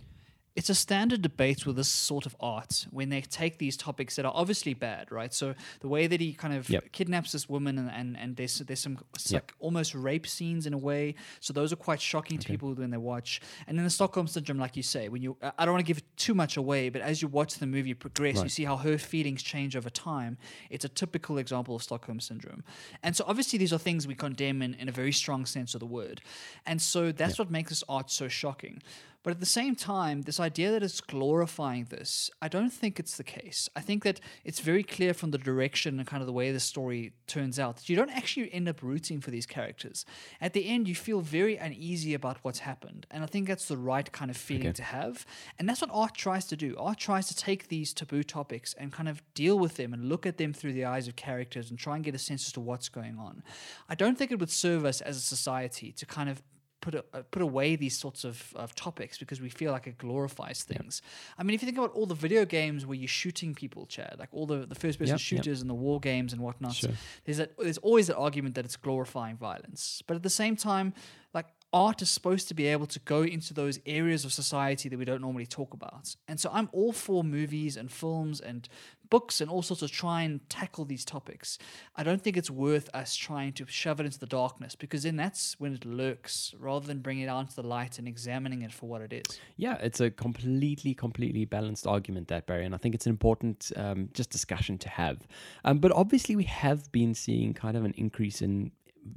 It's a standard debate with this sort of art when they take these topics that are obviously bad, right? So the way that he kind of Yep. kidnaps this woman and, and, and there's there's some Yep. like almost rape scenes in a way. So those are quite shocking to people when they watch. And then the Stockholm syndrome, like you say, when you I don't want to give too much away, but as you watch the movie progress, you see how her feelings change over time. It's a typical example of Stockholm syndrome. And so obviously these are things we condemn in, in a very strong sense of the word. And so that's what makes this art so shocking. But at the same time, this idea that it's glorifying this, I don't think it's the case. I think that it's very clear from the direction and kind of the way the story turns out that you don't actually end up rooting for these characters. At the end, you feel very uneasy about what's happened. And I think that's the right kind of feeling Okay. to have. And that's what art tries to do. Art tries to take these taboo topics and kind of deal with them and look at them through the eyes of characters and try and get a sense as to what's going on. I don't think it would serve us as a society to kind of put a, uh, put away these sorts of, of topics because we feel like it glorifies things. I mean, if you think about all the video games where you're shooting people, Chad, like all the, the first person Yep, yep. shooters and the war games and whatnot, Sure. there's that there's always that argument that it's glorifying violence. But at the same time, like art is supposed to be able to go into those areas of society that we don't normally talk about. And so I'm all for movies and films and books and all sorts of try and tackle these topics. I don't think it's worth us trying to shove it into the darkness because then that's when it lurks rather than bringing it out the light and examining it for what it is. Yeah, it's a completely, completely balanced argument, that Barry, and I think it's an important um, just discussion to have. Um, but obviously, we have been seeing kind of an increase in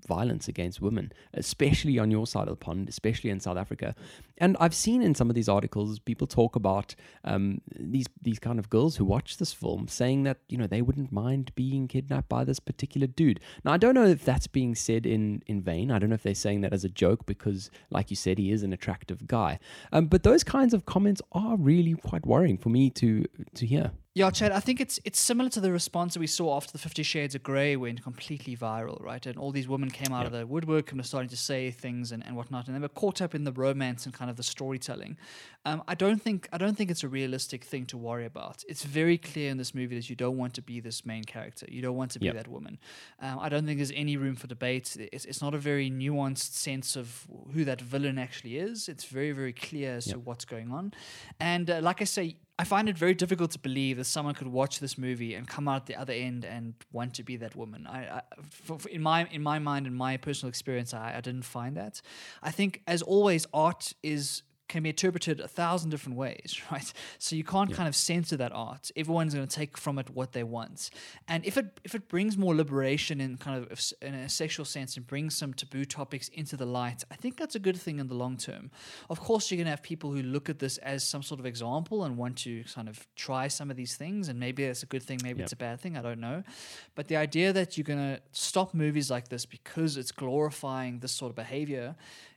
violence against women, especially on your side of the pond, especially in South Africa. And I've seen in some of these articles people talk about um, these these kind of girls who watch this film saying that you know they wouldn't mind being kidnapped by this particular dude. Now I don't know if that's being said in in vain. I don't know if they're saying that as a joke because, like you said, he is an attractive guy. Um, but those kinds of comments are really quite worrying for me to to hear. Yeah, Chad, I think it's it's similar to the response that we saw after the Fifty Shades of Grey went completely viral, right? And all these women came out of the woodwork and were starting to say things and, and whatnot, and they were caught up in the romance and kind of the storytelling. Um, I don't think I don't think it's a realistic thing to worry about. It's very clear in this movie that you don't want to be this main character. You don't want to be Yep. that woman. Um, I don't think there's any room for debate. It's, it's not a very nuanced sense of who that villain actually is. It's very very clear as to what's going on, and uh, like I say, I find it very difficult to believe that someone could watch this movie and come out the other end and want to be that woman. I, I for, for- in my in my mind and my personal experience, I, I didn't find that. I think, as always, art is can be interpreted a thousand different ways, right? So you can't kind of censor that art. Everyone's going to take from it what they want, and if it if it brings more liberation in kind of in a sexual sense and brings some taboo topics into the light, I think that's a good thing in the long term. Of course, you're going to have people who look at this as some sort of example and want to kind of try some of these things, and maybe that's a good thing, maybe Yep. it's a bad thing, I don't know. But the idea that you're going to stop movies like this because it's glorifying this sort of behavior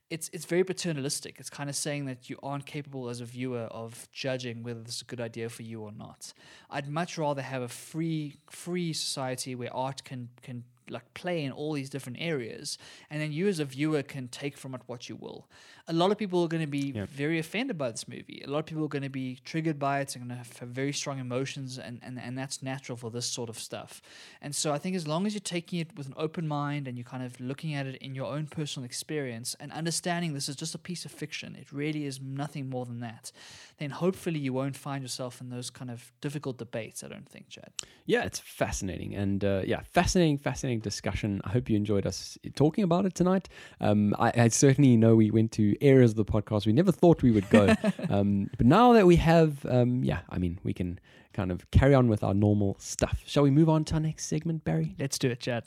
it's it's very paternalistic. It's kind of saying that you aren't capable as a viewer of judging whether this is a good idea for you or not. I'd much rather have a free free society where art can can like play in all these different areas, and then you as a viewer can take from it what you will. A lot of people are going to be Yeah. very offended by this movie. A lot of people are going to be triggered by it. They're going to have, have very strong emotions, and, and and that's natural for this sort of stuff. And so I think as long as you're taking it with an open mind and you're kind of looking at it in your own personal experience and understanding this is just a piece of fiction, it really is nothing more than that, then hopefully you won't find yourself in those kind of difficult debates. I don't think, Chad. Yeah, it's fascinating. And uh, yeah, fascinating, fascinating discussion. I hope you enjoyed us talking about it tonight. Um, I, I certainly know we went to areas of the podcast we never thought we would go. um, but now that we have, um, yeah, I mean, we can kind of carry on with our normal stuff. Shall we move on to our next segment, Barry? Let's do it, Chad.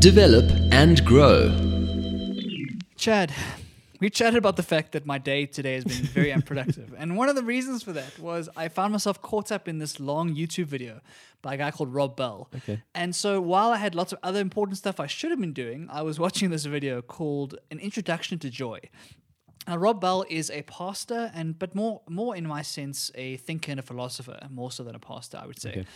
Develop and grow. Chad, we chatted about the fact that my day today has been very unproductive. And one of the reasons for that was I found myself caught up in this long YouTube video by a guy called Rob Bell. Okay. And so while I had lots of other important stuff I should have been doing, I was watching this video called An Introduction to Joy. Now, Rob Bell is a pastor, and but more, more in my sense, a thinker and a philosopher, more so than a pastor, I would say. Okay.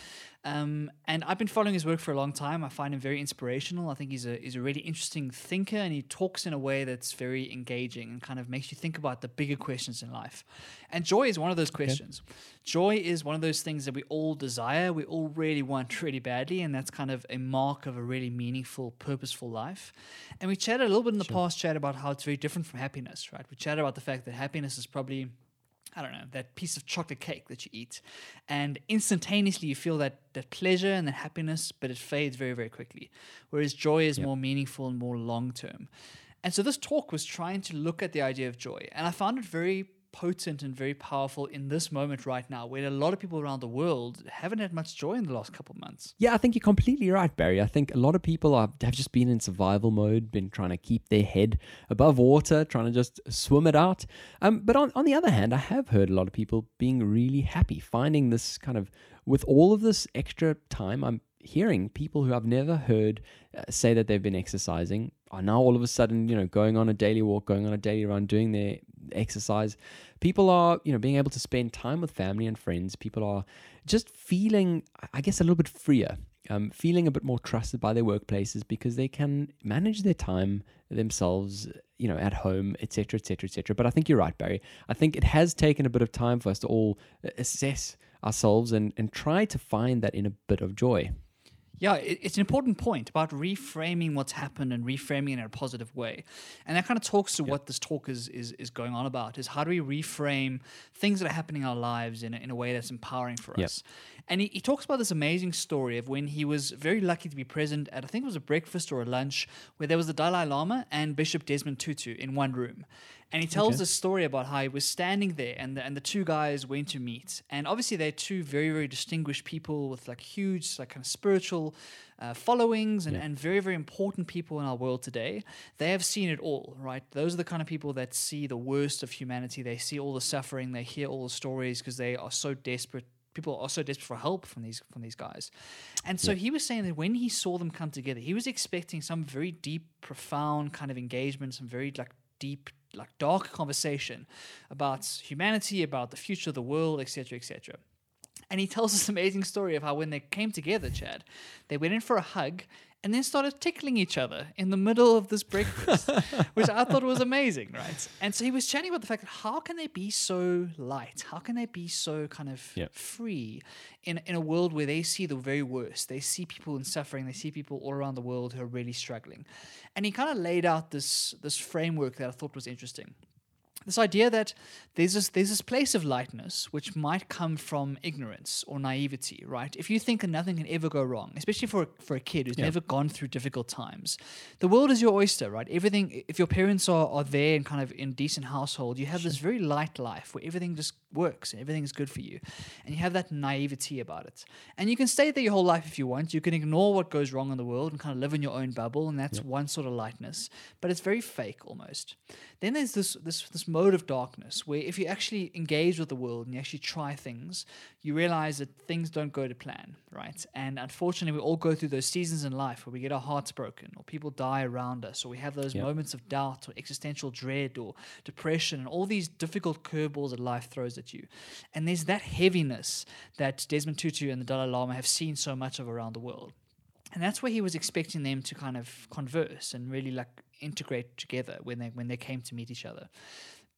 Um, and I've been following his work for a long time. I find him very inspirational. I think he's a he's a really interesting thinker, and he talks in a way that's very engaging and kind of makes you think about the bigger questions in life. And joy is one of those questions. Joy is one of those things that we all desire, we all really want really badly, and that's kind of a mark of a really meaningful, purposeful life. And we chatted a little bit in the past chat about how it's very different from happiness, right? We chatted about the fact that happiness is probably I don't know, that piece of chocolate cake that you eat. And instantaneously you feel that, that pleasure and that happiness, but it fades very, very quickly. Whereas joy is more meaningful and more long term. And so this talk was trying to look at the idea of joy. And I found it very potent and very powerful in this moment right now, where a lot of people around the world haven't had much joy in the last couple of months. Yeah, I think you're completely right, Barry. I think a lot of people are, have just been in survival mode, been trying to keep their head above water, trying to just swim it out. Um, but on, on the other hand, I have heard a lot of people being really happy, finding this kind of, with all of this extra time, I'm hearing people who I've never heard uh, say that they've been exercising are now all of a sudden, you know, going on a daily walk, going on a daily run, doing their exercise. People are, you know, being able to spend time with family and friends. People are just feeling, I guess, a little bit freer, um, feeling a bit more trusted by their workplaces because they can manage their time themselves, you know, at home, etc., etc., etc. But I think you're right, Barry. I think it has taken a bit of time for us to all uh, assess ourselves and, and try to find that in a bit of joy. Yeah, it, it's an important point about reframing what's happened and reframing it in a positive way. And that kind of talks to what this talk is, is, is going on about is how do we reframe things that are happening in our lives in a, in a way that's empowering for Yep. us. And he, he talks about this amazing story of when he was very lucky to be present at, I think it was a breakfast or a lunch, where there was the Dalai Lama and Bishop Desmond Tutu in one room. And he tells this story about how he was standing there and the, and the two guys went to meet. And obviously, they're two very, very distinguished people with like huge, like kind of spiritual uh, followings and, and very, very important people in our world today. They have seen it all, right? Those are the kind of people that see the worst of humanity. They see all the suffering, they hear all the stories because they are so desperate people are so desperate for help from these from these guys. And so he was saying that when he saw them come together, he was expecting some very deep, profound kind of engagement, some very like deep, like dark conversation about humanity, about the future of the world, etc., etc. And he tells this amazing story of how when they came together, Chad, they went in for a hug and then started tickling each other in the middle of this breakfast, which I thought was amazing, right? And so he was chatting about the fact that how can they be so light? How can they be so kind of Yep. free in, in a world where they see the very worst? They see people in suffering, they see people all around the world who are really struggling. And he kind of laid out this this framework that I thought was interesting this idea that there's this there's this place of lightness which might come from ignorance or naivety, right? If you think that nothing can ever go wrong, especially for a, for a kid who's never gone through difficult times, the world is your oyster, right? Everything. If your parents are, are there and kind of in decent household, you have this very light life where everything just works and everything is good for you, and you have that naivety about it. And you can stay there your whole life if you want. You can ignore what goes wrong in the world and kind of live in your own bubble, and that's one sort of lightness. But it's very fake almost. Then there's this this this mode of darkness where if you actually engage with the world and you actually try things, you realize that things don't go to plan, right? And unfortunately, we all go through those seasons in life where we get our hearts broken, or people die around us, or we have those Yep. moments of doubt, or existential dread, or depression, and all these difficult curveballs that life throws at you. And there's that heaviness that Desmond Tutu and the Dalai Lama have seen so much of around the world. And that's where he was expecting them to kind of converse and really like integrate together when they when they came to meet each other.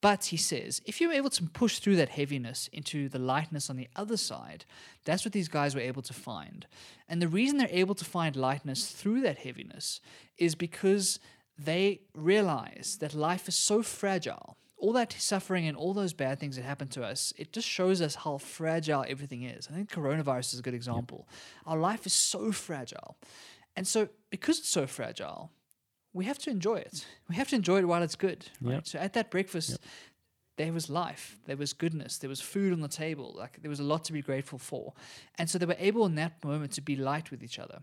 But he says, if you're able to push through that heaviness into the lightness on the other side, that's what these guys were able to find. And the reason they're able to find lightness through that heaviness is because they realize that life is so fragile. All that suffering and all those bad things that happen to us, it just shows us how fragile everything is. I think coronavirus is a good example. Our life is so fragile. And so, because it's so fragile, we have to enjoy it. We have to enjoy it while it's good. Right? Yep. So at that breakfast, there was life, there was goodness, there was food on the table. Like there was a lot to be grateful for, and so they were able in that moment to be light with each other.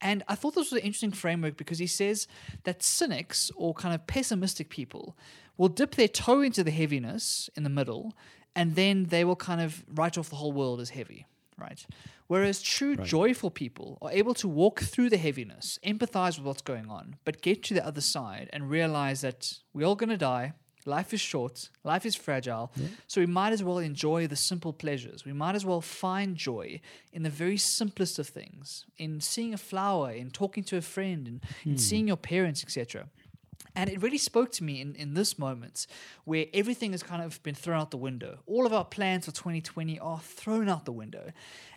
And I thought this was an interesting framework because he says that cynics or kind of pessimistic people will dip their toe into the heaviness in the middle, and then they will kind of write off the whole world as heavy, right? Whereas true joyful people are able to walk through the heaviness, empathize with what's going on, but get to the other side and realize that we're all going to die. Life is short, life is fragile, so we might as well enjoy the simple pleasures. We might as well find joy in the very simplest of things, in seeing a flower, in talking to a friend, in, in hmm. seeing your parents, etc. And it really spoke to me in, in this moment where everything has kind of been thrown out the window. All of our plans for 2020 are thrown out the window.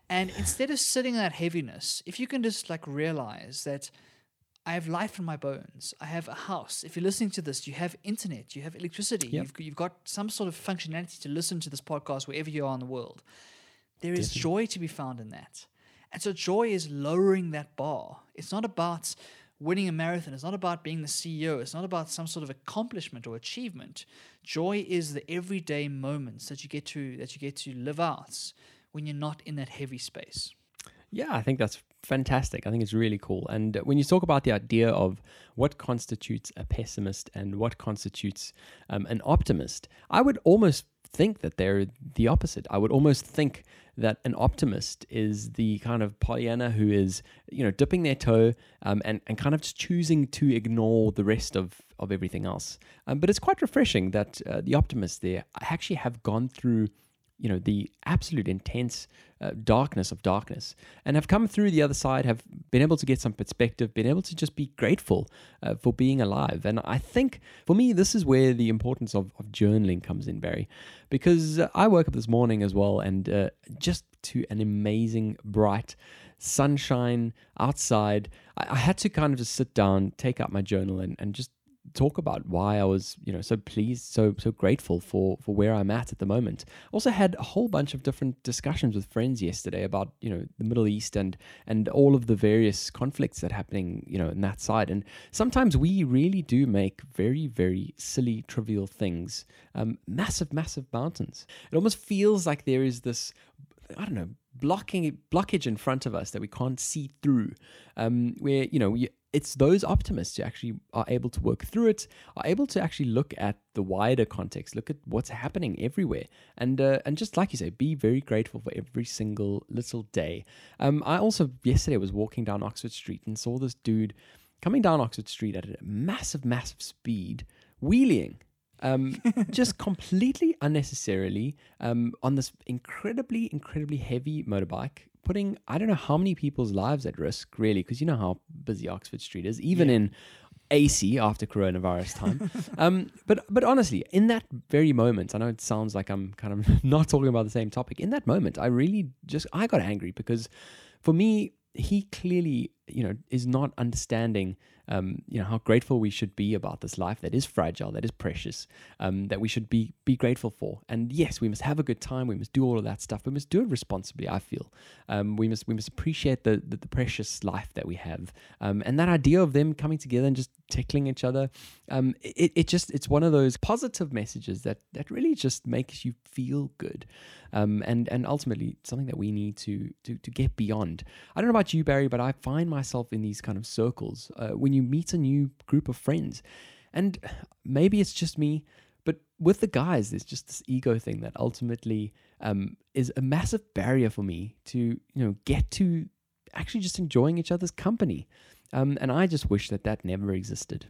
And instead of sitting in that heaviness, if you can just like realize that I have life in my bones, I have a house. If you're listening to this, you have internet, you have electricity, you've, you've got some sort of functionality to listen to this podcast wherever you are in the world. There is joy to be found in that. And so joy is lowering that bar. It's not about winning a marathon. is not about being the CEO. It's not about some sort of accomplishment or achievement. Joy is the everyday moments that you get to that you get to live out when you're not in that heavy space. Yeah, I think that's fantastic. I think it's really cool. And when you talk about the idea of what constitutes a pessimist and what constitutes um, an optimist, I would almost think that they're the opposite. I would almost think that an optimist is the kind of Pollyanna who is, you know, dipping their toe um, and, and kind of just choosing to ignore the rest of, of everything else. Um, but it's quite refreshing that uh, the optimists there actually have gone through you know the absolute intense uh, darkness of darkness and have come through the other side have been able to get some perspective been able to just be grateful uh, for being alive. And i think for me this is where the importance of, of journaling comes in barry because uh, i woke up this morning as well and uh, just to an amazing bright sunshine outside I, I had to kind of just sit down take out my journal and, and just talk about why I was, you know, so pleased, so so grateful for for where I'm at at the moment. Also had a whole bunch of different discussions with friends yesterday about, you know, the Middle East and and all of the various conflicts that are happening, you know, in that side. And sometimes we really do make very very silly trivial things um, massive massive mountains. It almost feels like there is this I don't know blocking blockage in front of us that we can't see through um, where you know it's those optimists who actually are able to work through it, are able to actually look at the wider context, look at what's happening everywhere, and uh, and just like you say, be very grateful for every single little day. Um, I also yesterday was walking down Oxford Street and saw this dude coming down Oxford Street at a massive, massive speed, wheeling. Um, just completely unnecessarily um, on this incredibly, incredibly heavy motorbike, putting I don't know how many people's lives at risk, really, because you know how busy Oxford Street is, even in AC after coronavirus time. um, but but honestly, in that very moment, I know it sounds like I'm kind of not talking about the same topic. In that moment, I really just I got angry because for me, he clearly you know is not understanding um, you know how grateful we should be about this life that is fragile, that is precious, um, that we should be be grateful for. And yes, we must have a good time. We must do all of that stuff. We must do it responsibly. I feel um, we must we must appreciate the, the the precious life that we have. Um, and that idea of them coming together and just tickling each other, um, it it just it's one of those positive messages that that really just makes you feel good. Um, and and ultimately something that we need to to to get beyond. I don't know about you, Barry, but I find myself in these kind of circles uh, when you meet a new group of friends, and maybe it's just me, but with the guys, there's just this ego thing that ultimately um, is a massive barrier for me to you know get to actually just enjoying each other's company. Um, and I just wish that that never existed.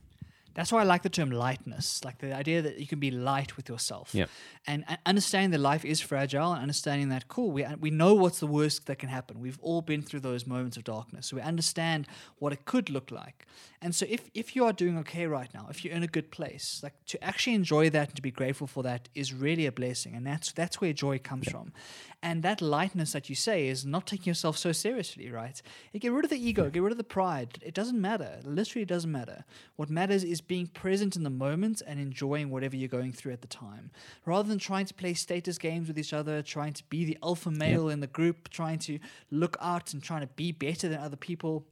That's why I like the term lightness, like the idea that you can be light with yourself. Yeah. And and understanding that life is fragile and understanding that, cool, we, we know what's the worst that can happen. We've all been through those moments of darkness. So we understand what it could look like. And so if, if you are doing okay right now, if you're in a good place, like to actually enjoy that and to be grateful for that is really a blessing. And that's, that's where joy comes from. And that lightness that you say is not taking yourself so seriously, right? You get rid of the ego, get rid of the pride. It doesn't matter. It literally doesn't matter. What matters is being present in the moment and enjoying whatever you're going through at the time. Rather than trying to play status games with each other, trying to be the alpha male in the group, trying to look out and trying to be better than other people.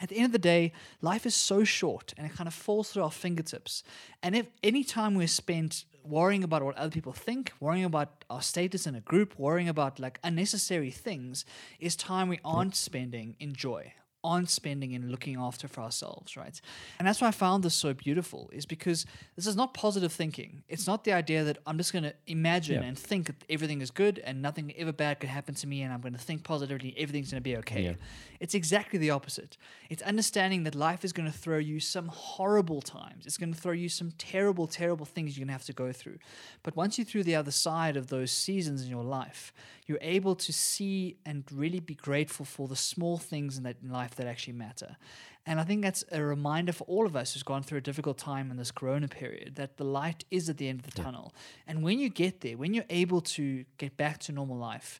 At the end of the day, life is so short and it kind of falls through our fingertips. And if any time we're spent worrying about what other people think, worrying about our status in a group, worrying about like unnecessary things, is time we aren't spending in joy. Aren't spending and looking after for ourselves, right? And that's why I found this so beautiful, is because this is not positive thinking. It's not the idea that I'm just going to imagine Yeah. and think that everything is good and nothing ever bad could happen to me and I'm going to think positively, everything's going to be okay. Yeah. It's exactly the opposite. It's understanding that life is going to throw you some horrible times. It's going to throw you some terrible, terrible things you're going to have to go through. But once you're through the other side of those seasons in your life, you're able to see and really be grateful for the small things in that in life that actually matter. And I think that's a reminder for all of us who's gone through a difficult time in this corona period that the light is at the end of the tunnel. And when you get there, when you're able to get back to normal life,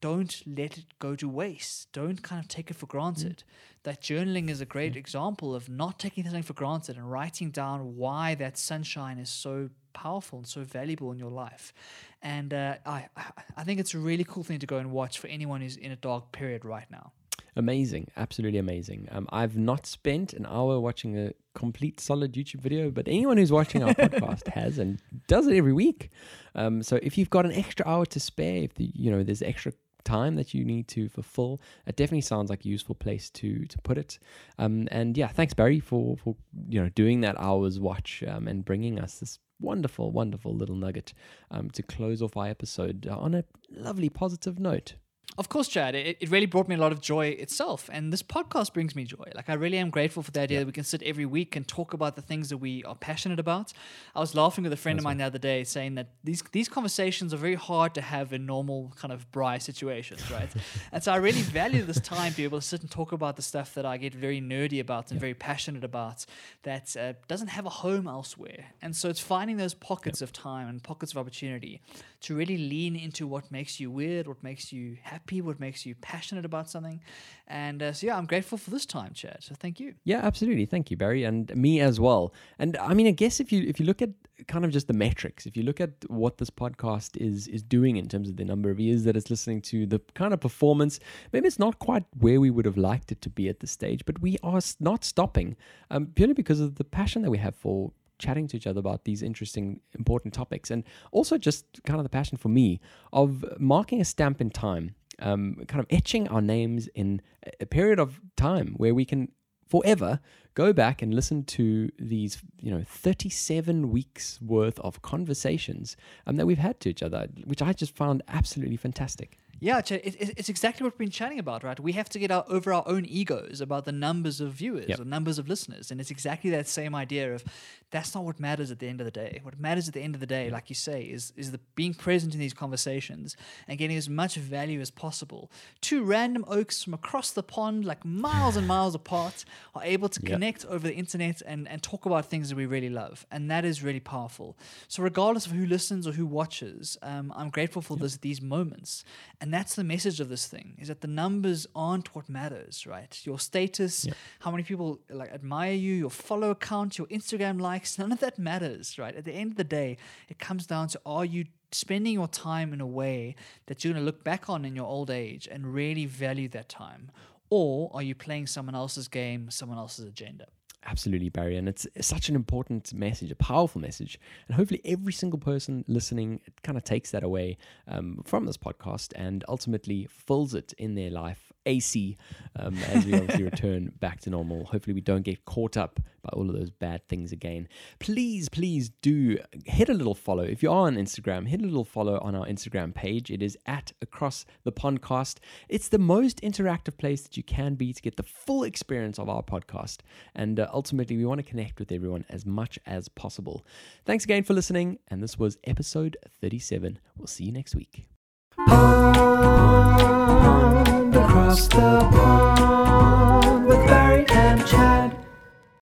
don't let it go to waste. Don't kind of take it for granted. That journaling is a great example of not taking something for granted and writing down why that sunshine is so powerful and so valuable in your life. And uh, I, I- I think it's a really cool thing to go and watch for anyone who's in a dark period right now. Amazing, absolutely amazing. Um, I've not spent an hour watching a complete solid YouTube video, but anyone who's watching our podcast has and does it every week. Um, so if you've got an extra hour to spare, if the, you know there's extra time that you need to fulfill, it definitely sounds like a useful place to to put it. Um, and yeah, thanks Barry for for you know doing that hour's watch um, and bringing us this wonderful, wonderful little nugget um, to close off our episode on a lovely positive note. Of course, Chad, it, it really brought me a lot of joy itself. And this podcast brings me joy. Like, I really am grateful for the idea that we can sit every week and talk about the things that we are passionate about. I was laughing with a friend of mine the other day saying that these, these conversations are very hard to have in normal kind of bri situations, right? and so I really value this time to be able to sit and talk about the stuff that I get very nerdy about and very passionate about that uh, doesn't have a home elsewhere. And so it's finding those pockets of time and pockets of opportunity to really lean into what makes you weird, what makes you happy, what makes you passionate about something. And uh, so, yeah, I'm grateful for this time, Chad. So thank you. Yeah, absolutely. Thank you, Barry, and me as well. And I mean, I guess if you if you look at kind of just the metrics, if you look at what this podcast is is doing in terms of the number of ears that it's listening to, the kind of performance, maybe it's not quite where we would have liked it to be at this stage, but we are not stopping um, purely because of the passion that we have for chatting to each other about these interesting, important topics, and also just kind of the passion for me of marking a stamp in time, um, kind of etching our names in a- period of time where we can forever go back and listen to these you know 37 weeks worth of conversations um, that we've had to each other which i just found absolutely fantastic Yeah, Chad, it, it- it's exactly what we've been chatting about, right? We have to get our, over our own egos about the numbers of viewers Yep. or numbers of listeners. And it's exactly that same idea of that's not what matters at the end of the day. What matters at the end of the day, like you say, is, is the being present in these conversations and getting as much value as possible. Two random oaks from across the pond, like miles and miles apart, are able to Yep. connect over the internet and, and talk about things that we really love. And that is really powerful. So, regardless of who listens or who watches, um, I'm grateful for this, these moments. And that's the message of this thing is that the numbers aren't what matters, right? Your status, how many people like admire you, your follow count, your Instagram likes, none of that matters, right? At the end of the day, it comes down to are you spending your time in a way that you're going to look back on in your old age and really value that time? Or are you playing someone else's game, someone else's agenda? Absolutely, Barry. And it's such an important message, a powerful message. And hopefully, every single person listening kind of takes that away um, from this podcast and ultimately fills it in their life AC um, as we obviously return back to normal. Hopefully, we don't get caught up by all of those bad things again. Please, please do hit a little follow. If you are on Instagram, hit a little follow on our Instagram page. It is at Across the Podcast. It's the most interactive place that you can be to get the full experience of our podcast. And uh, ultimately, we want to connect with everyone as much as possible. Thanks again for listening. And this was episode 37. We'll see you next week. Across the pond with Barry and Chad.